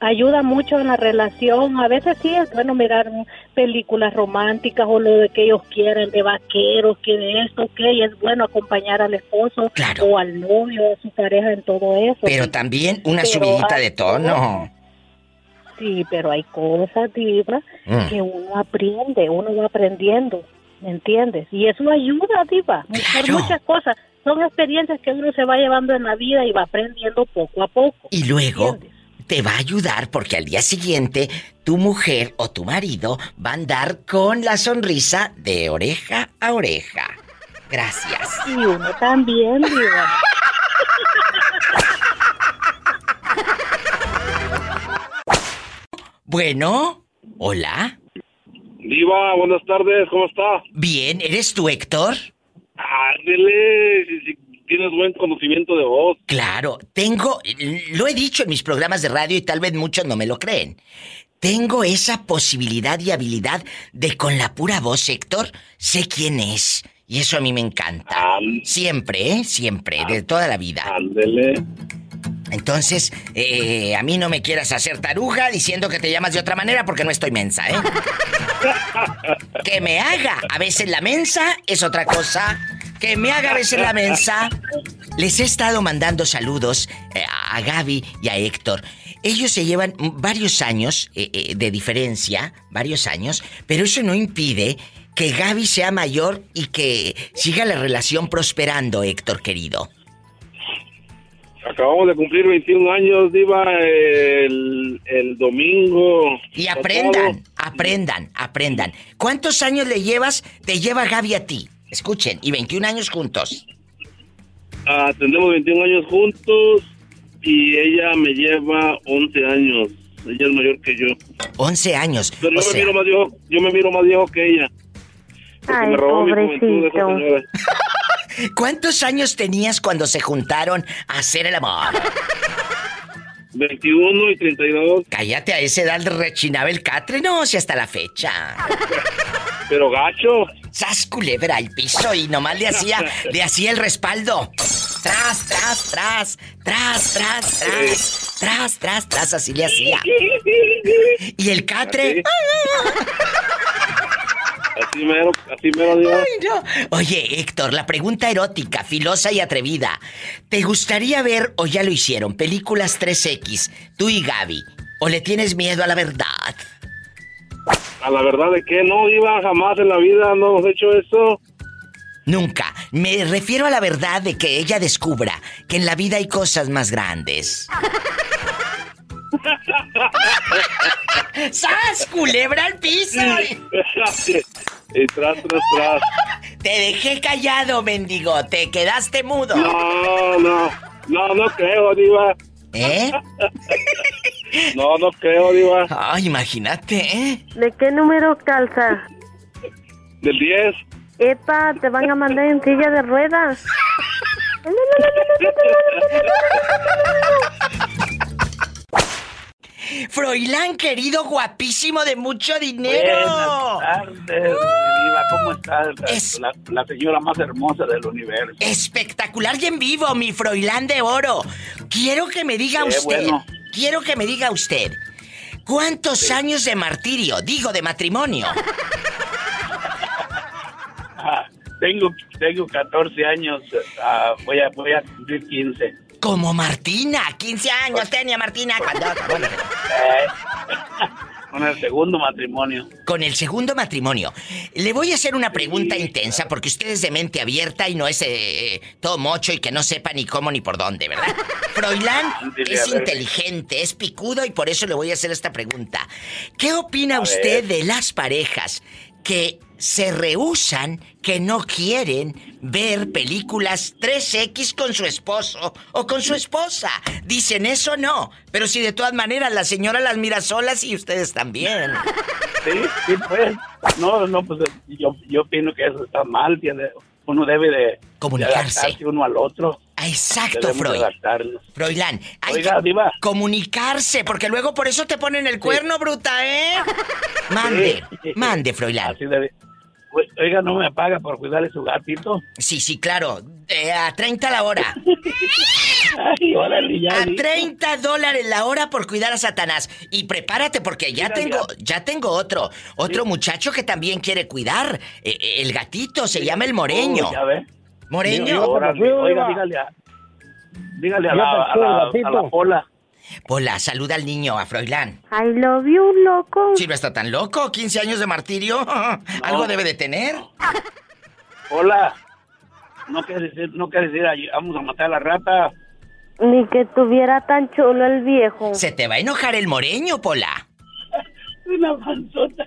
[SPEAKER 17] Ayuda mucho en la relación. A veces sí es bueno mirar películas románticas o lo de que ellos quieren, de vaqueros, que de esto, que y es bueno acompañar al esposo o al novio, a su pareja en todo eso.
[SPEAKER 2] Pero también una
[SPEAKER 17] Pero
[SPEAKER 2] subidita de tono.
[SPEAKER 17] Sí, pero hay cosas, Diva,
[SPEAKER 2] Mm.
[SPEAKER 17] que uno aprende, uno va aprendiendo, ¿me entiendes? Y eso ayuda, Diva, por muchas cosas. Son experiencias que uno se va llevando en la vida y va aprendiendo poco a poco.
[SPEAKER 2] Y luego te va a ayudar porque al día siguiente tu mujer o tu marido va a andar con la sonrisa de oreja a oreja. Gracias.
[SPEAKER 17] Y uno también, Diva.
[SPEAKER 2] Bueno, hola.
[SPEAKER 10] Diva, buenas tardes, ¿cómo está?
[SPEAKER 2] Bien, ¿eres tú, Héctor?
[SPEAKER 10] Ándele, si, si tienes buen conocimiento de voz.
[SPEAKER 2] Claro, tengo, lo he dicho en mis programas de radio y tal vez muchos no me lo creen. Tengo esa posibilidad y habilidad de con la pura voz, Héctor, sé quién es. Y eso a mí me encanta. Siempre, ¿eh? Siempre, de toda la vida.
[SPEAKER 10] Ándele.
[SPEAKER 2] Entonces, eh, a mí no me quieras hacer taruga diciendo que te llamas de otra manera porque no estoy mensa, ¿eh? que me haga a veces la mensa es otra cosa. Que me haga a veces la mensa. Les he estado mandando saludos eh, a Gaby y a Héctor. Ellos se llevan varios años eh, de diferencia, varios años, pero eso no impide que Gaby sea mayor y que siga la relación prosperando, Héctor querido.
[SPEAKER 10] Acabamos de cumplir 21 años, Diva, el, el domingo.
[SPEAKER 2] Y aprendan, aprendan, aprendan. ¿Cuántos años le llevas, te lleva Gaby a ti? Escuchen, y 21 años juntos.
[SPEAKER 10] Ah, tenemos 21 años juntos y ella me lleva 11 años. Ella es mayor que yo.
[SPEAKER 2] 11 años.
[SPEAKER 10] Pero
[SPEAKER 2] o
[SPEAKER 10] yo, me
[SPEAKER 2] sea,
[SPEAKER 10] miro más viejo, yo me miro más viejo que ella.
[SPEAKER 4] Ay,
[SPEAKER 10] me robó mi juventud esa
[SPEAKER 4] pobrecito.
[SPEAKER 2] ¿Cuántos años tenías cuando se juntaron a hacer el amor?
[SPEAKER 18] 21 y 32.
[SPEAKER 2] Cállate, a esa edad rechinaba el catre, no, si hasta la fecha.
[SPEAKER 18] Pero gacho.
[SPEAKER 2] Sas culebra al piso y nomás le hacía, le hacía el respaldo. Tras, tras, tras, tras, tras, tras, tras, tras, tras, así le hacía. Y el catre.
[SPEAKER 18] Así mero, así mero, Dios.
[SPEAKER 2] Ay, no. Oye, Héctor, la pregunta erótica, filosa y atrevida. ¿Te gustaría ver, o ya lo hicieron, películas 3X, tú y Gaby? ¿O le tienes miedo a la verdad?
[SPEAKER 18] A la verdad de que no, iba jamás en la vida no hemos hecho eso.
[SPEAKER 2] Nunca. Me refiero a la verdad de que ella descubra que en la vida hay cosas más grandes. ¡Sas! ¡Culebra al piso!
[SPEAKER 18] y tras, tras, tras.
[SPEAKER 2] Te dejé callado, mendigo. Te quedaste mudo.
[SPEAKER 18] No, no. No, no creo, Diva.
[SPEAKER 2] ¿Eh?
[SPEAKER 18] no, no creo, Diva.
[SPEAKER 2] Ay, imagínate, ¿eh?
[SPEAKER 4] ¿De qué número calza?
[SPEAKER 18] Del 10.
[SPEAKER 4] Epa, te van a mandar en silla de ruedas.
[SPEAKER 2] Froilán, querido, guapísimo de mucho dinero.
[SPEAKER 19] Buenas tardes, Diva. ¿Cómo estás? La, la, señora más hermosa del universo.
[SPEAKER 2] Espectacular y en vivo, mi Froilán de oro. Quiero que me diga usted.
[SPEAKER 19] bueno.
[SPEAKER 2] Quiero que me diga usted. ¿Cuántos años de martirio, digo de matrimonio?
[SPEAKER 19] Ah, tengo, tengo 14 años. ah, voy, a, voy a cumplir 15.
[SPEAKER 2] Como Martina, 15 años tenía Martina cuando... Bueno,
[SPEAKER 19] Con el segundo matrimonio.
[SPEAKER 2] Con el segundo matrimonio. Le voy a hacer una pregunta intensa porque usted es de mente abierta y no es eh, todo mocho y que no sepa ni cómo ni por dónde, ¿verdad? Froilán es inteligente, es picudo y por eso le voy a hacer esta pregunta. ¿Qué opina
[SPEAKER 19] A
[SPEAKER 2] usted
[SPEAKER 19] ver.
[SPEAKER 2] de las parejas que se rehusan, que no quieren ver películas 3X con su esposo o con su esposa? Dicen eso no, pero si de todas maneras la señora las mira solas y ustedes también.
[SPEAKER 19] Sí, sí, pues. No, no, pues yo, yo opino que eso está mal. Tiene, uno debe de
[SPEAKER 2] Comunicarse.
[SPEAKER 19] de uno al otro.
[SPEAKER 2] Exacto, Freud. Froilán, hay
[SPEAKER 19] Oiga,
[SPEAKER 2] que
[SPEAKER 19] Diva.
[SPEAKER 2] comunicarse, porque luego por eso te ponen el cuerno, bruta, ¿eh? Mande,
[SPEAKER 19] Sí.
[SPEAKER 2] mande, Froilán.
[SPEAKER 19] Oiga, ¿no me paga por cuidarle su gatito?
[SPEAKER 2] Sí, sí, claro. eh, a 30 la hora.
[SPEAKER 19] Ay, órale, ya
[SPEAKER 2] A
[SPEAKER 19] vi.
[SPEAKER 2] 30 dólares la hora por cuidar a Satanás. Y prepárate porque ya
[SPEAKER 19] Mira,
[SPEAKER 2] tengo,
[SPEAKER 19] ya.
[SPEAKER 2] ya tengo otro. Otro muchacho que también quiere cuidar. eh, eh, el gatito se llama el moreño.
[SPEAKER 19] Ya.
[SPEAKER 2] Moreño.
[SPEAKER 19] Órale, Oiga, dígale a, dígale a la, a la, a la Pola.
[SPEAKER 2] Pola, saluda al niño, a Froilán.
[SPEAKER 4] I love you, loco.
[SPEAKER 2] Si no está tan loco, 15 años de martirio. Algo debe de tener.
[SPEAKER 19] Hola. No quiere decir, no quiere decir, ahí vamos a matar a la rata.
[SPEAKER 4] Ni que tuviera tan chulo el viejo.
[SPEAKER 2] Se te va a enojar el moreño, Pola.
[SPEAKER 19] Una panzota.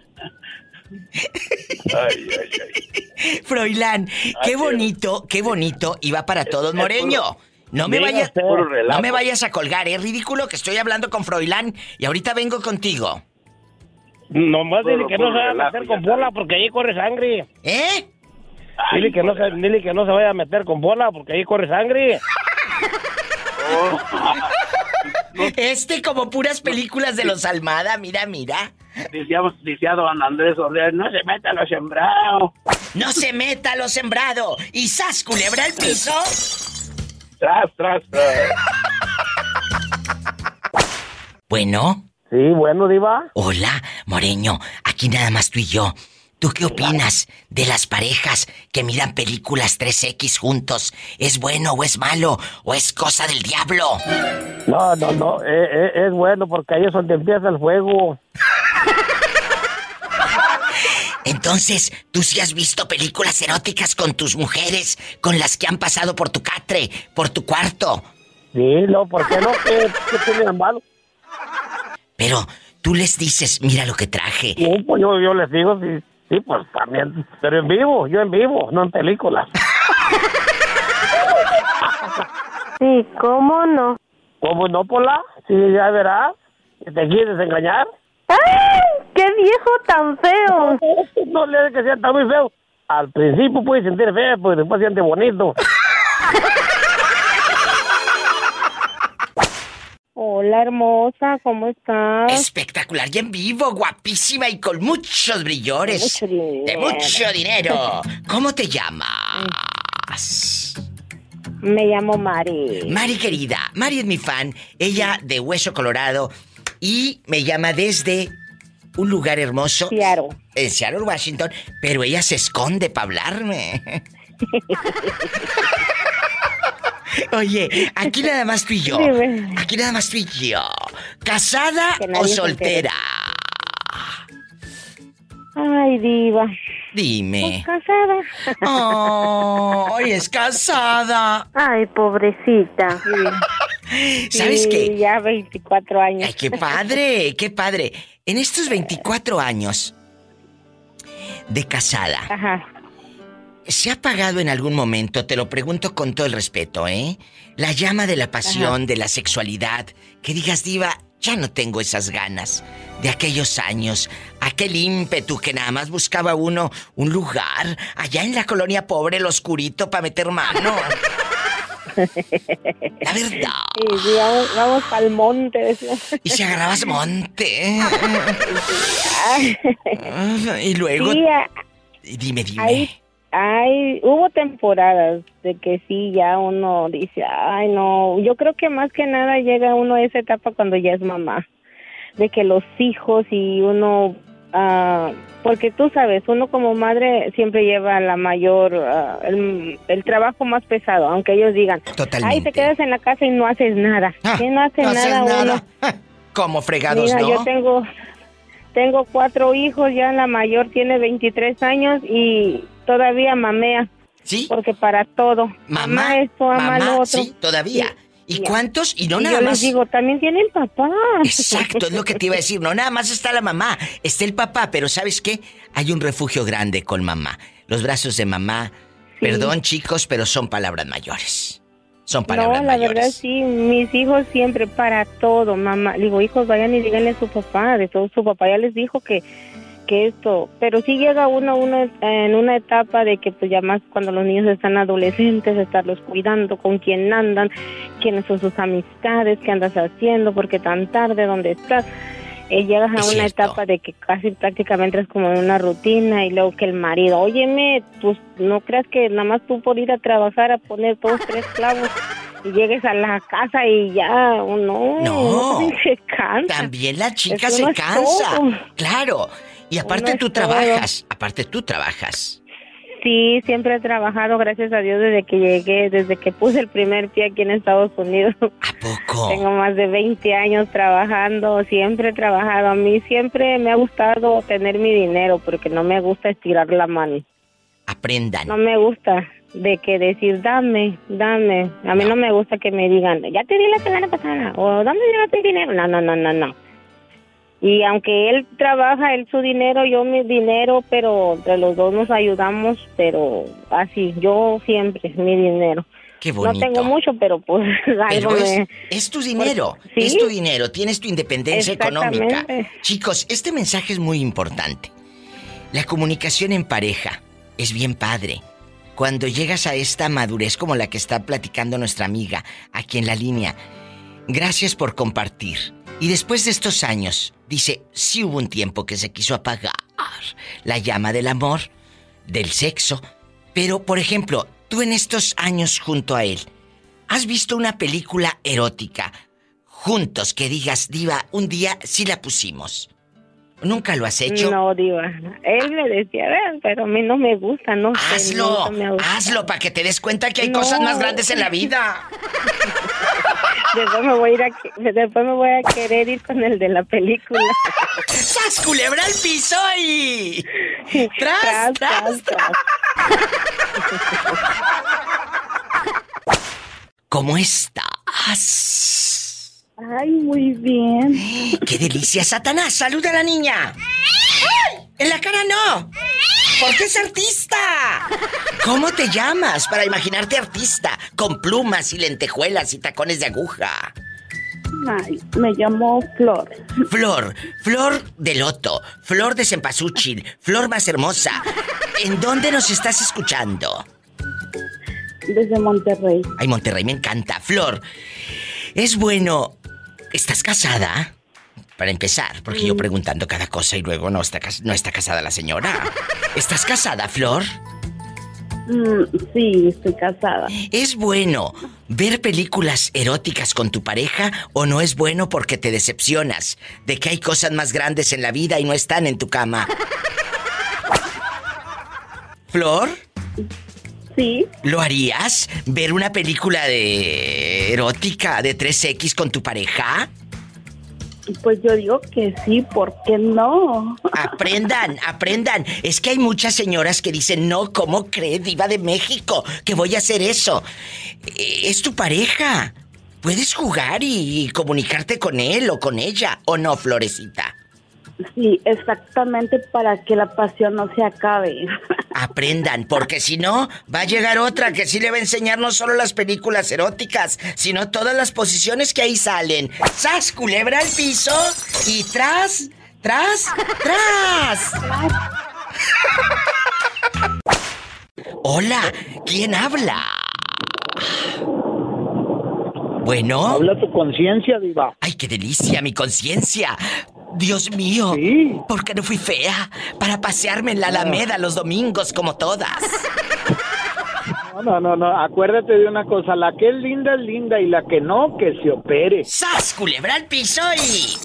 [SPEAKER 19] Ay, ay, ay.
[SPEAKER 2] Froilán, qué bonito, qué bonito iba para todos, Moreño. No me vayas, no me vayas a colgar, es ridículo que estoy hablando con Froilán y ahorita vengo contigo.
[SPEAKER 11] Nomás dile que no se vaya a meter con bola porque ahí corre sangre.
[SPEAKER 2] ¿Eh?
[SPEAKER 11] Dile que, no se, dile que no se vaya a meter con bola porque ahí corre sangre.
[SPEAKER 2] Este como puras películas de los Almada, mira, mira.
[SPEAKER 19] Decía, decía don Andrés Ordeal, no se meta a lo sembrado.
[SPEAKER 2] No se meta a lo sembrado y sas culebra al piso.
[SPEAKER 19] Tras, tras, tras.
[SPEAKER 2] Bueno.
[SPEAKER 11] Sí, bueno, Diva.
[SPEAKER 2] Hola, Moreño. Aquí nada más tú y yo. ¿Tú qué opinas de las parejas que miran películas 3X juntos? ¿Es bueno o es malo? ¿O es cosa del diablo?
[SPEAKER 11] No, no, no, eh, eh, es bueno porque ahí es donde empieza el juego.
[SPEAKER 2] Entonces, ¿tú sí has visto películas eróticas con tus mujeres, con las que han pasado por tu catre, por tu cuarto?
[SPEAKER 11] Sí, no, ¿por qué no? ¿Qué, qué tiene malo?
[SPEAKER 2] Pero tú les dices, mira lo que traje.
[SPEAKER 11] No, pues yo, yo les digo, sí, sí, pues también, pero en vivo, yo en vivo, no en películas.
[SPEAKER 4] Sí, ¿cómo no?
[SPEAKER 11] ¿Cómo no, Pola? Sí, ya verás, que te quieres engañar.
[SPEAKER 4] ¡Ay! ¡Qué viejo tan feo!
[SPEAKER 11] No le que sea tan muy feo. al principio puede sentir feo, pues después siente bonito.
[SPEAKER 20] Hola, hermosa, ¿cómo estás?
[SPEAKER 2] Espectacular y en vivo, guapísima y con muchos brillores.
[SPEAKER 20] De mucho dinero.
[SPEAKER 2] De mucho dinero. ¿Cómo te llamas?
[SPEAKER 20] Me llamo Mari.
[SPEAKER 2] Mari querida, Mari es mi fan, ella de Hueso Colorado y me llama desde un lugar hermoso.
[SPEAKER 20] Seattle.
[SPEAKER 2] En Seattle, Washington, pero ella se esconde para hablarme. Oye, aquí nada más tú y yo.
[SPEAKER 20] Dime.
[SPEAKER 2] Aquí nada más tú y yo. ¿Casada o soltera?
[SPEAKER 20] Ay, diva.
[SPEAKER 2] Dime.
[SPEAKER 20] Casada.
[SPEAKER 2] ¡Ay, es casada!
[SPEAKER 4] Ay, pobrecita.
[SPEAKER 2] ¿Sabes
[SPEAKER 20] Sí,
[SPEAKER 2] qué?
[SPEAKER 20] Ya 24 años.
[SPEAKER 2] ¡Ay, qué padre! ¡Qué padre! En estos 24 años de casada,
[SPEAKER 20] Ajá.
[SPEAKER 2] ¿Se ha apagado en algún momento, te lo pregunto con todo el respeto, ¿eh? La llama de la pasión, de la sexualidad, que digas, diva, ya no tengo esas ganas de aquellos años, aquel ímpetu que nada más buscaba uno un lugar allá en la colonia pobre, el oscurito, para meter mano. La verdad.
[SPEAKER 20] Sí, sí, vamos, vamos al monte. decía.
[SPEAKER 2] Y si agarrabas monte. y luego.
[SPEAKER 20] Sí,
[SPEAKER 2] Dime, dime.
[SPEAKER 20] Hay, hay, hubo temporadas de que sí, ya uno dice, ay, no, yo creo que más que nada llega uno a esa etapa cuando ya es mamá, de que los hijos y uno, ah, porque tú sabes, uno como madre siempre lleva la mayor, ah, el, el trabajo más pesado, aunque ellos digan, ay, te quedas en la casa y no haces nada, ¿Qué no hace
[SPEAKER 2] Ah, no haces
[SPEAKER 20] nada, uno?
[SPEAKER 2] nada. Como fregados,
[SPEAKER 20] Mira,
[SPEAKER 2] ¿no?
[SPEAKER 20] yo tengo tengo cuatro hijos, ya la mayor tiene 23 años y todavía mamea.
[SPEAKER 2] Sí.
[SPEAKER 20] Porque para todo.
[SPEAKER 2] Mamá,
[SPEAKER 20] esto, ama
[SPEAKER 2] mamá,
[SPEAKER 20] lo otro.
[SPEAKER 2] sí, todavía. ¿Y cuántos? Y no
[SPEAKER 20] Y
[SPEAKER 2] nada
[SPEAKER 20] yo
[SPEAKER 2] más.
[SPEAKER 20] les digo, también tienen papá.
[SPEAKER 2] Exacto, es lo que te iba a decir. No nada más está la mamá, está el papá, pero ¿sabes qué? Hay un refugio grande con mamá. Los brazos de mamá. Perdón, chicos, pero son palabras mayores. Son palabras
[SPEAKER 20] no, la
[SPEAKER 2] mayores.
[SPEAKER 20] verdad sí, mis hijos siempre para todo, mamá. Digo, hijos, vayan y díganle a su papá, de todo su papá ya les dijo que que esto, pero sí llega uno, uno en una etapa de que pues ya más cuando los niños están adolescentes, estarlos cuidando, con quién andan, quiénes son sus amistades, qué andas haciendo, porque tan tarde, dónde estás. Eh, llegas a
[SPEAKER 2] Es
[SPEAKER 20] una
[SPEAKER 2] cierto.
[SPEAKER 20] etapa de que casi prácticamente es como en una rutina y luego que el marido, óyeme, pues no creas que nada más tú por ir a trabajar a poner dos, tres clavos y llegues a la casa y ya, oh, no,
[SPEAKER 2] No.
[SPEAKER 20] se cansa.
[SPEAKER 2] También la chica se cansa.
[SPEAKER 20] todo.
[SPEAKER 2] Claro. Y aparte tú
[SPEAKER 20] todo.
[SPEAKER 2] trabajas. Aparte tú trabajas.
[SPEAKER 20] Sí, siempre he trabajado, gracias a Dios, desde que llegué, desde que puse el primer pie aquí en Estados Unidos.
[SPEAKER 2] ¿A poco?
[SPEAKER 20] Tengo más de 20 años trabajando, siempre he trabajado. A mí siempre me ha gustado tener mi dinero porque no me gusta estirar la mano.
[SPEAKER 2] Aprendan.
[SPEAKER 20] No me gusta de que decir, dame, dame. A mí no, me gusta que me digan, ya te di la semana pasada, o dame tu dinero. No, no, no, no, no. Y aunque él trabaja, él su dinero, yo mi dinero, pero entre los dos nos ayudamos, pero así, yo siempre, mi dinero.
[SPEAKER 2] Qué
[SPEAKER 20] No
[SPEAKER 2] bonito.
[SPEAKER 20] tengo mucho, pero pues algo
[SPEAKER 2] Pero es,
[SPEAKER 20] me...
[SPEAKER 2] es tu dinero,
[SPEAKER 20] ¿Sí?
[SPEAKER 2] es tu dinero, tienes tu independencia económica. Chicos, este mensaje es muy importante. La comunicación en pareja es bien padre. Cuando llegas a esta madurez como la que está platicando nuestra amiga aquí en la línea, gracias por compartir. Y después de estos años, dice, sí hubo un tiempo que se quiso apagar la llama del amor, del sexo, pero por ejemplo, tú en estos años junto a él, ¿has visto una película erótica juntos que digas, diva, un día sí la pusimos? ¿Nunca lo has hecho?
[SPEAKER 20] No, diva. Él me decía, pero a mí no me gusta, no sé,
[SPEAKER 2] Hazlo,
[SPEAKER 20] ha gustado.
[SPEAKER 2] hazlo para que te des cuenta que hay
[SPEAKER 20] No.
[SPEAKER 2] cosas más grandes en la vida.
[SPEAKER 20] Después me voy a ir a, después me voy a querer ir con el de la película.
[SPEAKER 2] ¡Sas culebra al piso y... ¡Tras, tras, tras! ¿Cómo estás?
[SPEAKER 20] Ay, muy bien.
[SPEAKER 2] ¡Qué delicia, Satanás! ¡Saluda a la niña! ¡Ay! ¡En la cara no! Porque es artista. ¿Cómo te llamas para imaginarte artista? Con plumas y lentejuelas y tacones de aguja.
[SPEAKER 17] Ay, me llamo Flor.
[SPEAKER 2] Flor, flor de loto, flor de cempasúchil, flor más hermosa. ¿En dónde nos estás escuchando?
[SPEAKER 21] Desde Monterrey.
[SPEAKER 2] Ay, Monterrey me encanta. Flor, es bueno. ¿Estás casada? Para empezar, porque yo preguntando cada cosa y luego no está, no está casada la señora. ¿Estás casada, Flor?
[SPEAKER 21] Mm, sí, estoy casada.
[SPEAKER 2] ¿Es bueno ver películas eróticas con tu pareja o no es bueno porque te decepcionas de que hay cosas más grandes en la vida y no están en tu cama? ¿Flor?
[SPEAKER 21] Sí.
[SPEAKER 2] ¿Lo harías? ¿Ver una película de erótica de 3X con tu pareja?
[SPEAKER 21] Pues yo digo que sí, ¿por qué no?
[SPEAKER 2] Aprendan, aprendan. Es que hay muchas señoras que dicen, no, ¿cómo cree, diva de México, que voy a hacer eso? Eh, es tu pareja. Puedes jugar y comunicarte con él o con ella, ¿o no, Florecita?
[SPEAKER 21] Sí, exactamente para que la pasión no se acabe.
[SPEAKER 2] Aprendan, porque si no, va a llegar otra que sí le va a enseñar no solo las películas eróticas, sino todas las posiciones que ahí salen. ¡Sas, culebra al piso! Y tras, tras, tras. Hola, ¿quién habla? Bueno.
[SPEAKER 22] Habla tu conciencia, Diva.
[SPEAKER 2] Ay, qué delicia, mi conciencia. Dios mío, ¿por qué no fui fea? Para pasearme en la Alameda los domingos como todas.
[SPEAKER 22] No, no, no, no, acuérdate de una cosa, la que es linda es linda y la que no, que se opere.
[SPEAKER 2] ¡Sas, culebra al piso y...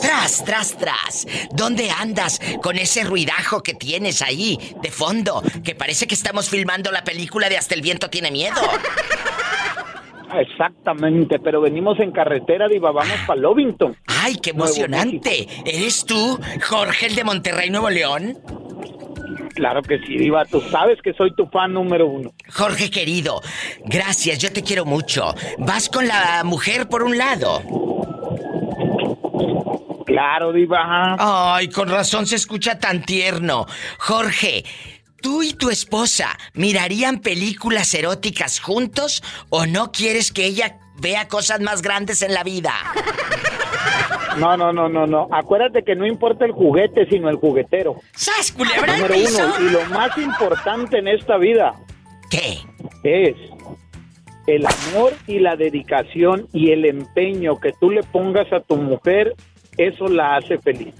[SPEAKER 2] Tras, tras, tras. ¿Dónde andas con ese ruidajo que tienes ahí de fondo? Que parece que estamos filmando la película de Hasta el viento tiene miedo.
[SPEAKER 22] Exactamente, pero venimos en carretera, Diva, vamos para Lovington.
[SPEAKER 2] ¡Ay, qué emocionante! ¿Eres tú, Jorge, el de Monterrey, Nuevo León?
[SPEAKER 22] Claro que sí, Diva, tú sabes que soy tu fan número uno.
[SPEAKER 2] Jorge querido, gracias, yo te quiero mucho. ¿Vas con la mujer por un lado?
[SPEAKER 22] Claro, Diva.
[SPEAKER 2] Ay, con razón se escucha tan tierno. Jorge, ¿Tú y tu esposa mirarían películas eróticas juntos o no quieres que ella vea cosas más grandes en la vida?
[SPEAKER 22] No, no, no, no, no. Acuérdate que no importa el juguete, sino el juguetero.
[SPEAKER 2] ¡Sas, culebra
[SPEAKER 22] Número uno. Y lo más importante en esta vida.
[SPEAKER 2] ¿Qué?
[SPEAKER 22] Es el amor y la dedicación y el empeño que tú le pongas a tu mujer, eso la hace feliz.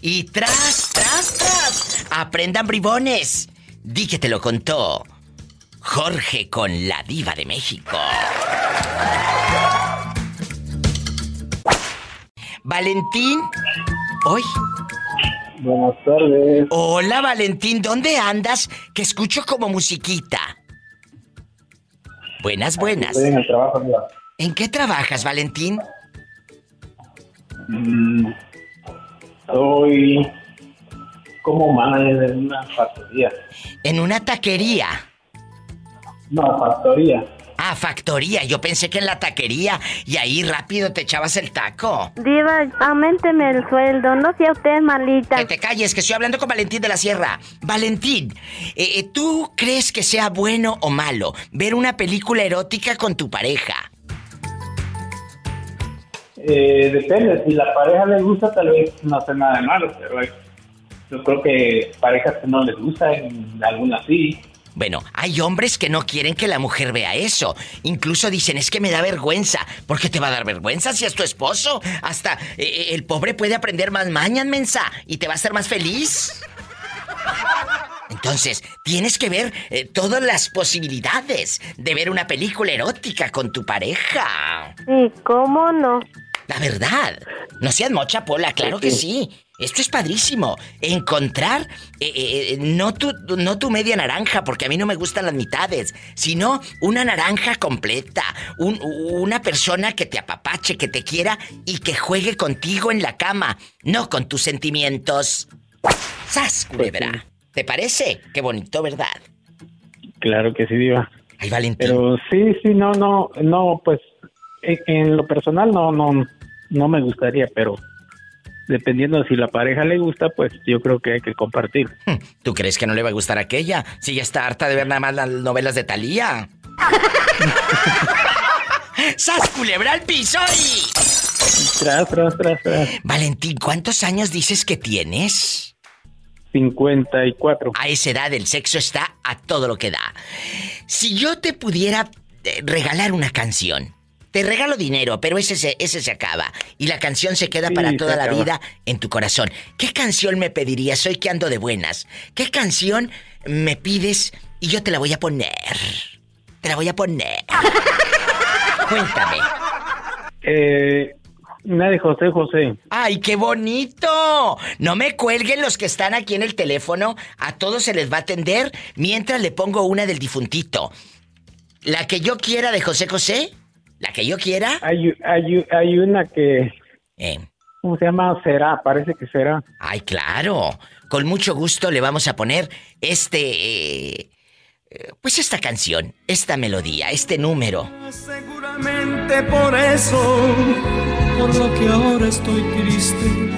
[SPEAKER 2] Y tras, tras, tras, aprendan bribones. Di que te lo contó Jorge con la diva de México. Valentín. Hoy.
[SPEAKER 22] Buenas tardes.
[SPEAKER 2] Hola Valentín, ¿dónde andas? Que escucho como musiquita. Buenas, buenas.
[SPEAKER 22] Estoy en el trabajo,
[SPEAKER 2] ¿En qué trabajas, Valentín?
[SPEAKER 22] Mm, estoy como manager en una factoría.
[SPEAKER 2] ¿En una taquería?
[SPEAKER 22] No, factoría.
[SPEAKER 2] Ah, factoría. Yo pensé que en la taquería y ahí rápido te echabas el taco.
[SPEAKER 4] Diva, aumenteme el sueldo, no sea usted malita.
[SPEAKER 2] Que te calles, que estoy hablando con Valentín de la Sierra. Valentín, eh, eh, ¿tú crees que sea bueno o malo ver una película erótica con tu pareja?
[SPEAKER 22] Eh, depende, si la pareja le gusta tal vez no hace nada de malo, pero yo creo que parejas que no les gusta, en algunas sí.
[SPEAKER 2] Bueno, hay hombres que no quieren que la mujer vea eso. Incluso dicen, es que me da vergüenza. ¿Por qué te va a dar vergüenza si es tu esposo? Hasta eh, eh, el pobre puede aprender más mañas, mensa, y te va a hacer más feliz. Entonces, tienes que ver eh, todas las posibilidades de ver una película erótica con tu pareja.
[SPEAKER 4] Sí, ¿cómo no?
[SPEAKER 2] La verdad. No seas mocha, Pola, claro que sí. Esto es padrísimo. Encontrar eh, eh, eh, no, tu, no tu media naranja, porque a mí no me gustan las mitades, sino una naranja completa. una persona que te apapache, que te quiera y que juegue contigo en la cama, no con tus sentimientos. ¡Sas, culebra! ¿Te parece? Qué bonito, ¿verdad?
[SPEAKER 22] Claro que sí, Diva.
[SPEAKER 2] Ay, Valentín.
[SPEAKER 22] Pero sí, sí, no, no, no, pues en lo personal no, no, no me gustaría, pero dependiendo si la pareja le gusta, pues yo creo que hay que compartir.
[SPEAKER 2] Hmm, ¿Tú crees que no le va a gustar aquella? Si ya está harta de ver nada más las novelas de Talía. ¡Sas culebra al piso y...
[SPEAKER 22] Tras, tras, tras, tras.
[SPEAKER 2] Valentín, ¿cuántos años dices que tienes?
[SPEAKER 22] 54.
[SPEAKER 2] A esa edad el sexo está a todo lo que da. Si yo te pudiera eh, regalar una canción, te regalo dinero, pero ese se, ese se acaba. Y la canción se queda para toda la vida en tu corazón. ¿Qué canción me pedirías hoy que ando de buenas? ¿Qué canción me pides y yo te la voy a poner? Te la voy a poner. Cuéntame.
[SPEAKER 22] Eh, una de José José.
[SPEAKER 2] ¡Ay, qué bonito! No me cuelguen los que están aquí en el teléfono. A todos se les va a atender mientras le pongo una del difuntito. ¿La que yo quiera de José José? ¿La que yo quiera?
[SPEAKER 22] Hay, hay, hay una que...
[SPEAKER 2] Eh.
[SPEAKER 22] ¿Cómo se llama? Será, parece que será.
[SPEAKER 2] Ay, claro. Con mucho gusto le vamos a poner este... Eh, eh, pues esta canción, esta melodía, este número.
[SPEAKER 23] Seguramente por eso, por lo que ahora estoy triste,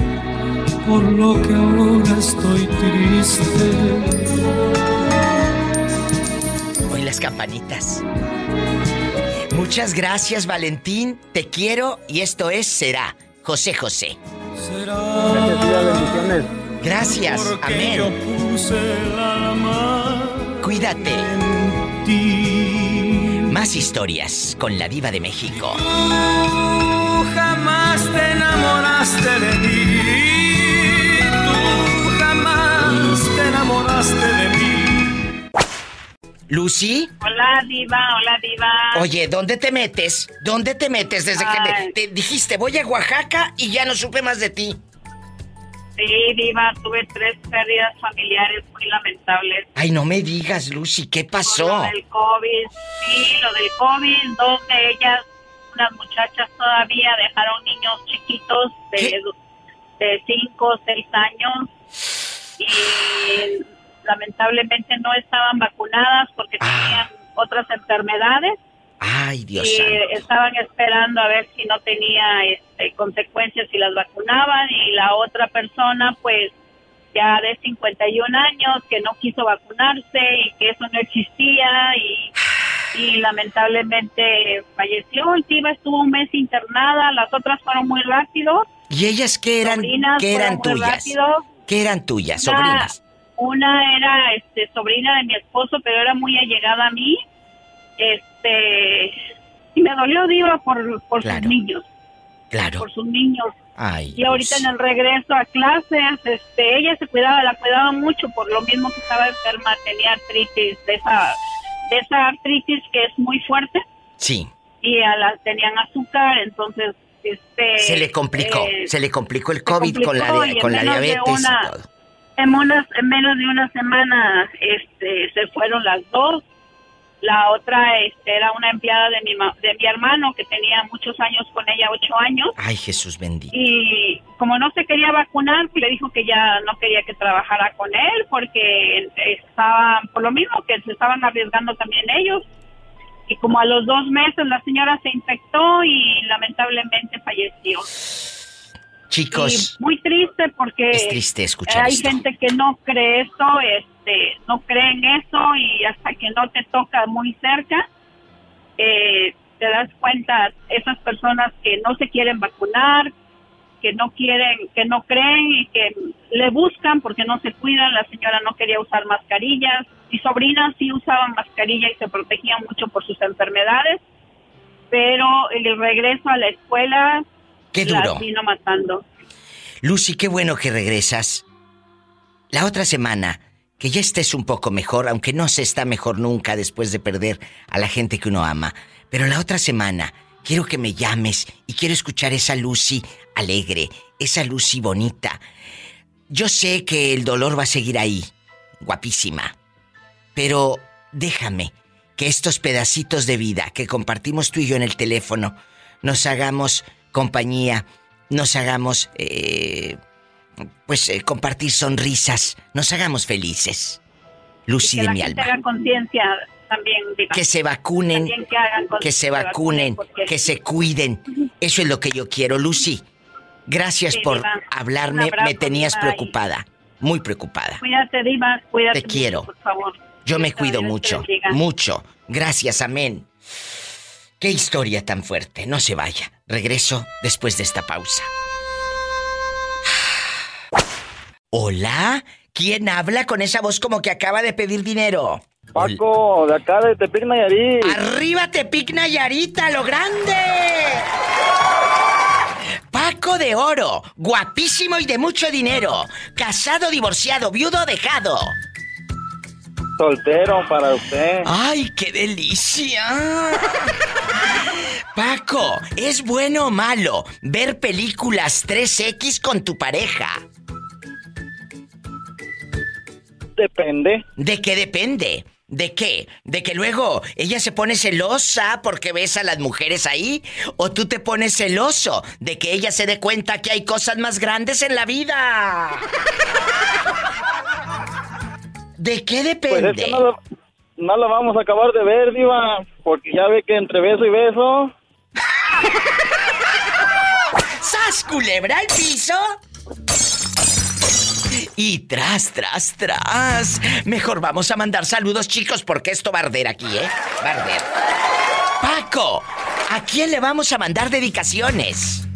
[SPEAKER 23] por lo que ahora estoy triste.
[SPEAKER 2] Hoy las campanitas. Muchas gracias, Valentín. Te quiero y esto es Será. José José.
[SPEAKER 22] Gracias,
[SPEAKER 2] Gracias. Amén. Cuídate. Más historias con la diva de México.
[SPEAKER 23] Tú jamás te enamoraste de mí. Tú jamás te enamoraste de mí.
[SPEAKER 2] ¿Lucy?
[SPEAKER 24] Hola, Diva, hola, Diva.
[SPEAKER 2] Oye, ¿dónde te metes? ¿Dónde te metes desde que me, te dijiste voy a Oaxaca y ya no supe más de ti?
[SPEAKER 24] Sí, Diva, tuve tres pérdidas familiares muy lamentables.
[SPEAKER 2] Ay, no me digas, Lucy, ¿qué pasó?
[SPEAKER 24] Lo del COVID, sí, lo del COVID, dos de ellas, unas muchachas todavía dejaron niños chiquitos de, de cinco, seis años y lamentablemente no estaban vacunadas porque tenían otras enfermedades.
[SPEAKER 2] Ay, Dios
[SPEAKER 24] y
[SPEAKER 2] santo.
[SPEAKER 24] estaban esperando a ver si no tenía este, consecuencias si las vacunaban y la otra persona pues ya de 51 años que no quiso vacunarse y que eso no existía y, y lamentablemente falleció. Última estuvo un mes internada, las otras fueron muy rápido.
[SPEAKER 2] ¿Y ellas qué eran,
[SPEAKER 24] Sobrinas
[SPEAKER 2] qué eran tuyas?
[SPEAKER 24] rápido.
[SPEAKER 2] ¿Qué eran tuyas, sobrinas?
[SPEAKER 24] Una era este, sobrina de mi esposo, pero era muy allegada a mí. Este, y me dolió, Diva, por, por sus niños.
[SPEAKER 2] Claro.
[SPEAKER 24] Por sus niños.
[SPEAKER 2] Ay,
[SPEAKER 24] Y ahorita en el regreso a clases, este, ella se cuidaba, la cuidaba mucho por lo mismo que estaba enferma, tenía artritis, de esa, de esa artritis que es muy fuerte
[SPEAKER 2] Sí,
[SPEAKER 24] y a la, tenían azúcar, entonces, este...
[SPEAKER 2] se le complicó,
[SPEAKER 24] eh,
[SPEAKER 2] se le complicó el COVID con la, con la
[SPEAKER 24] de
[SPEAKER 2] diabetes
[SPEAKER 24] una-
[SPEAKER 2] y todo.
[SPEAKER 24] En, unas, en menos de una semana este, se fueron las dos. La otra este, era una empleada de mi, de mi hermano que tenía muchos años con ella, ocho años.
[SPEAKER 2] Ay, Jesús bendito.
[SPEAKER 24] Y como no se quería vacunar, pues le dijo que ya no quería que trabajara con él porque estaban, por lo mismo que se estaban arriesgando también ellos. Y como a los dos meses la señora se infectó y lamentablemente falleció.
[SPEAKER 2] Chicos,
[SPEAKER 24] Y muy triste porque
[SPEAKER 2] es triste escuchar
[SPEAKER 24] hay
[SPEAKER 2] esto.
[SPEAKER 24] gente que no cree eso, este, no cree en eso y hasta que no te toca muy cerca, eh, te das cuenta esas personas que no se quieren vacunar, que no quieren, que no creen y que le buscan porque no se cuidan. La señora no quería usar mascarillas. Mis sobrinas sí usaban mascarilla y se protegían mucho por sus enfermedades, pero el regreso a la escuela
[SPEAKER 2] Qué duro.
[SPEAKER 24] vino matando.
[SPEAKER 2] Lucy, qué bueno que regresas. La otra semana, que ya estés un poco mejor, aunque no se está mejor nunca después de perder a la gente que uno ama. Pero la otra semana, quiero que me llames y quiero escuchar esa Lucy alegre, esa Lucy bonita. Yo sé que el dolor va a seguir ahí, guapísima. Pero déjame que estos pedacitos de vida que compartimos tú y yo en el teléfono nos hagamos compañía, nos hagamos, eh, pues, eh, compartir sonrisas, nos hagamos felices. Lucy
[SPEAKER 24] que
[SPEAKER 2] de
[SPEAKER 24] la
[SPEAKER 2] mi
[SPEAKER 24] gente
[SPEAKER 2] alma.
[SPEAKER 24] haga conciencia también. Diva.
[SPEAKER 2] Que se vacunen,
[SPEAKER 24] que,
[SPEAKER 2] se vacunen,
[SPEAKER 24] porque-
[SPEAKER 2] que se cuiden. Eso es lo que yo quiero, Lucy. Gracias
[SPEAKER 24] Sí,
[SPEAKER 2] por
[SPEAKER 24] Diva.
[SPEAKER 2] hablarme,
[SPEAKER 24] abrazo,
[SPEAKER 2] me tenías
[SPEAKER 24] Diva, y-
[SPEAKER 2] preocupada, muy preocupada.
[SPEAKER 24] Cuídate, Diva, cuídate.
[SPEAKER 2] Te quiero.
[SPEAKER 24] por favor.
[SPEAKER 2] Yo me cuido mucho, mucho. Gracias, amén. Qué historia tan fuerte. No se vaya. Regreso después de esta pausa. Hola, ¿Quién habla con esa voz como que acaba de pedir dinero?
[SPEAKER 11] Paco, de acá de Tepic Nayarit.
[SPEAKER 2] ¡Arriba Tepic Nayarita, lo grande! Paco de Oro, guapísimo y de mucho dinero. Casado, divorciado, viudo, dejado.
[SPEAKER 11] Soltero para usted.
[SPEAKER 2] ¡Ay, qué delicia! Paco, ¿es bueno o malo ver películas 3X con tu pareja?
[SPEAKER 11] Depende.
[SPEAKER 2] ¿De qué depende? ¿De qué? ¿De que luego ella se pone celosa porque ves a las mujeres ahí? ¿O tú te pones celoso de que ella se dé cuenta que hay cosas más grandes en la vida? ¿De qué depende?
[SPEAKER 11] Pues es que no lo, no lo vamos a acabar de ver, Diva, porque ya ve que entre beso y beso.
[SPEAKER 2] ¡Sas, culebra al piso! Y tras, tras, tras. Mejor vamos a mandar saludos, chicos, porque esto va a arder aquí, ¿eh? Va a arder. Paco, ¿a quién le vamos a mandar dedicaciones?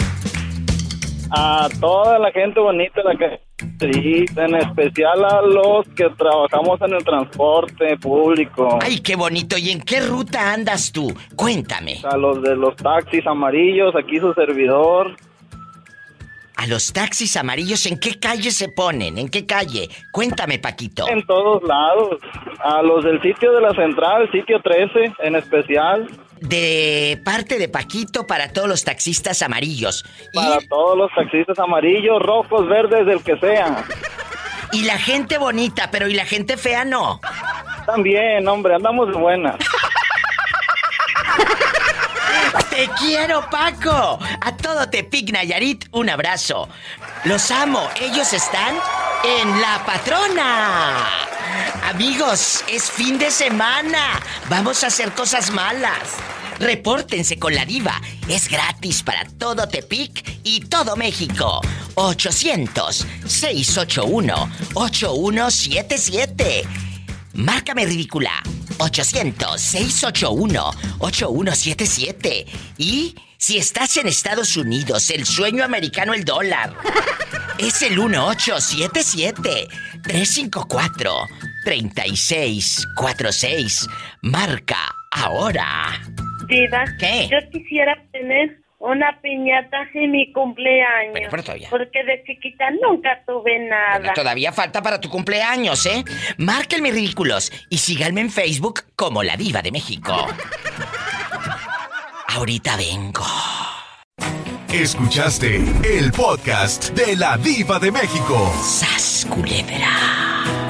[SPEAKER 11] A toda la gente bonita la que sí, en especial a los que trabajamos en el transporte público.
[SPEAKER 2] Ay, qué bonito. ¿Y en qué ruta andas tú? Cuéntame.
[SPEAKER 11] A los de los taxis amarillos, aquí su servidor.
[SPEAKER 2] ¿A los taxis amarillos en qué calle se ponen? ¿En qué calle? Cuéntame, Paquito.
[SPEAKER 11] En todos lados. A los del sitio de la central, sitio 13 en especial.
[SPEAKER 2] De parte de Paquito para todos los taxistas amarillos.
[SPEAKER 11] Para todos los taxistas amarillos, rojos, verdes, del que sea.
[SPEAKER 2] Y la gente bonita, pero ¿y la gente fea no?
[SPEAKER 11] También, hombre, andamos de buena.
[SPEAKER 2] ¡Te quiero, Paco! A todo Tepic Nayarit, un abrazo. Los amo. Ellos están en La Patrona. Amigos, es fin de semana. Vamos a hacer cosas malas. Repórtense con la diva. Es gratis para todo Tepic y todo México. 800-681-8177. Márcame ridícula. 800-681-8177. Y si estás en Estados Unidos, el sueño americano, el dólar. Es el 1877-354-3646. Marca ahora.
[SPEAKER 25] Diva,
[SPEAKER 2] ¿Qué?
[SPEAKER 25] yo quisiera tener una piñata en mi cumpleaños.
[SPEAKER 2] Pero todavía.
[SPEAKER 25] Porque de chiquita nunca tuve nada.
[SPEAKER 2] Todavía falta para tu cumpleaños, ¿eh? Márquenme ridículos y síganme en Facebook como La Diva de México. Ahorita vengo.
[SPEAKER 1] Escuchaste el podcast de La Diva de México.
[SPEAKER 2] ¡Sas, culebra!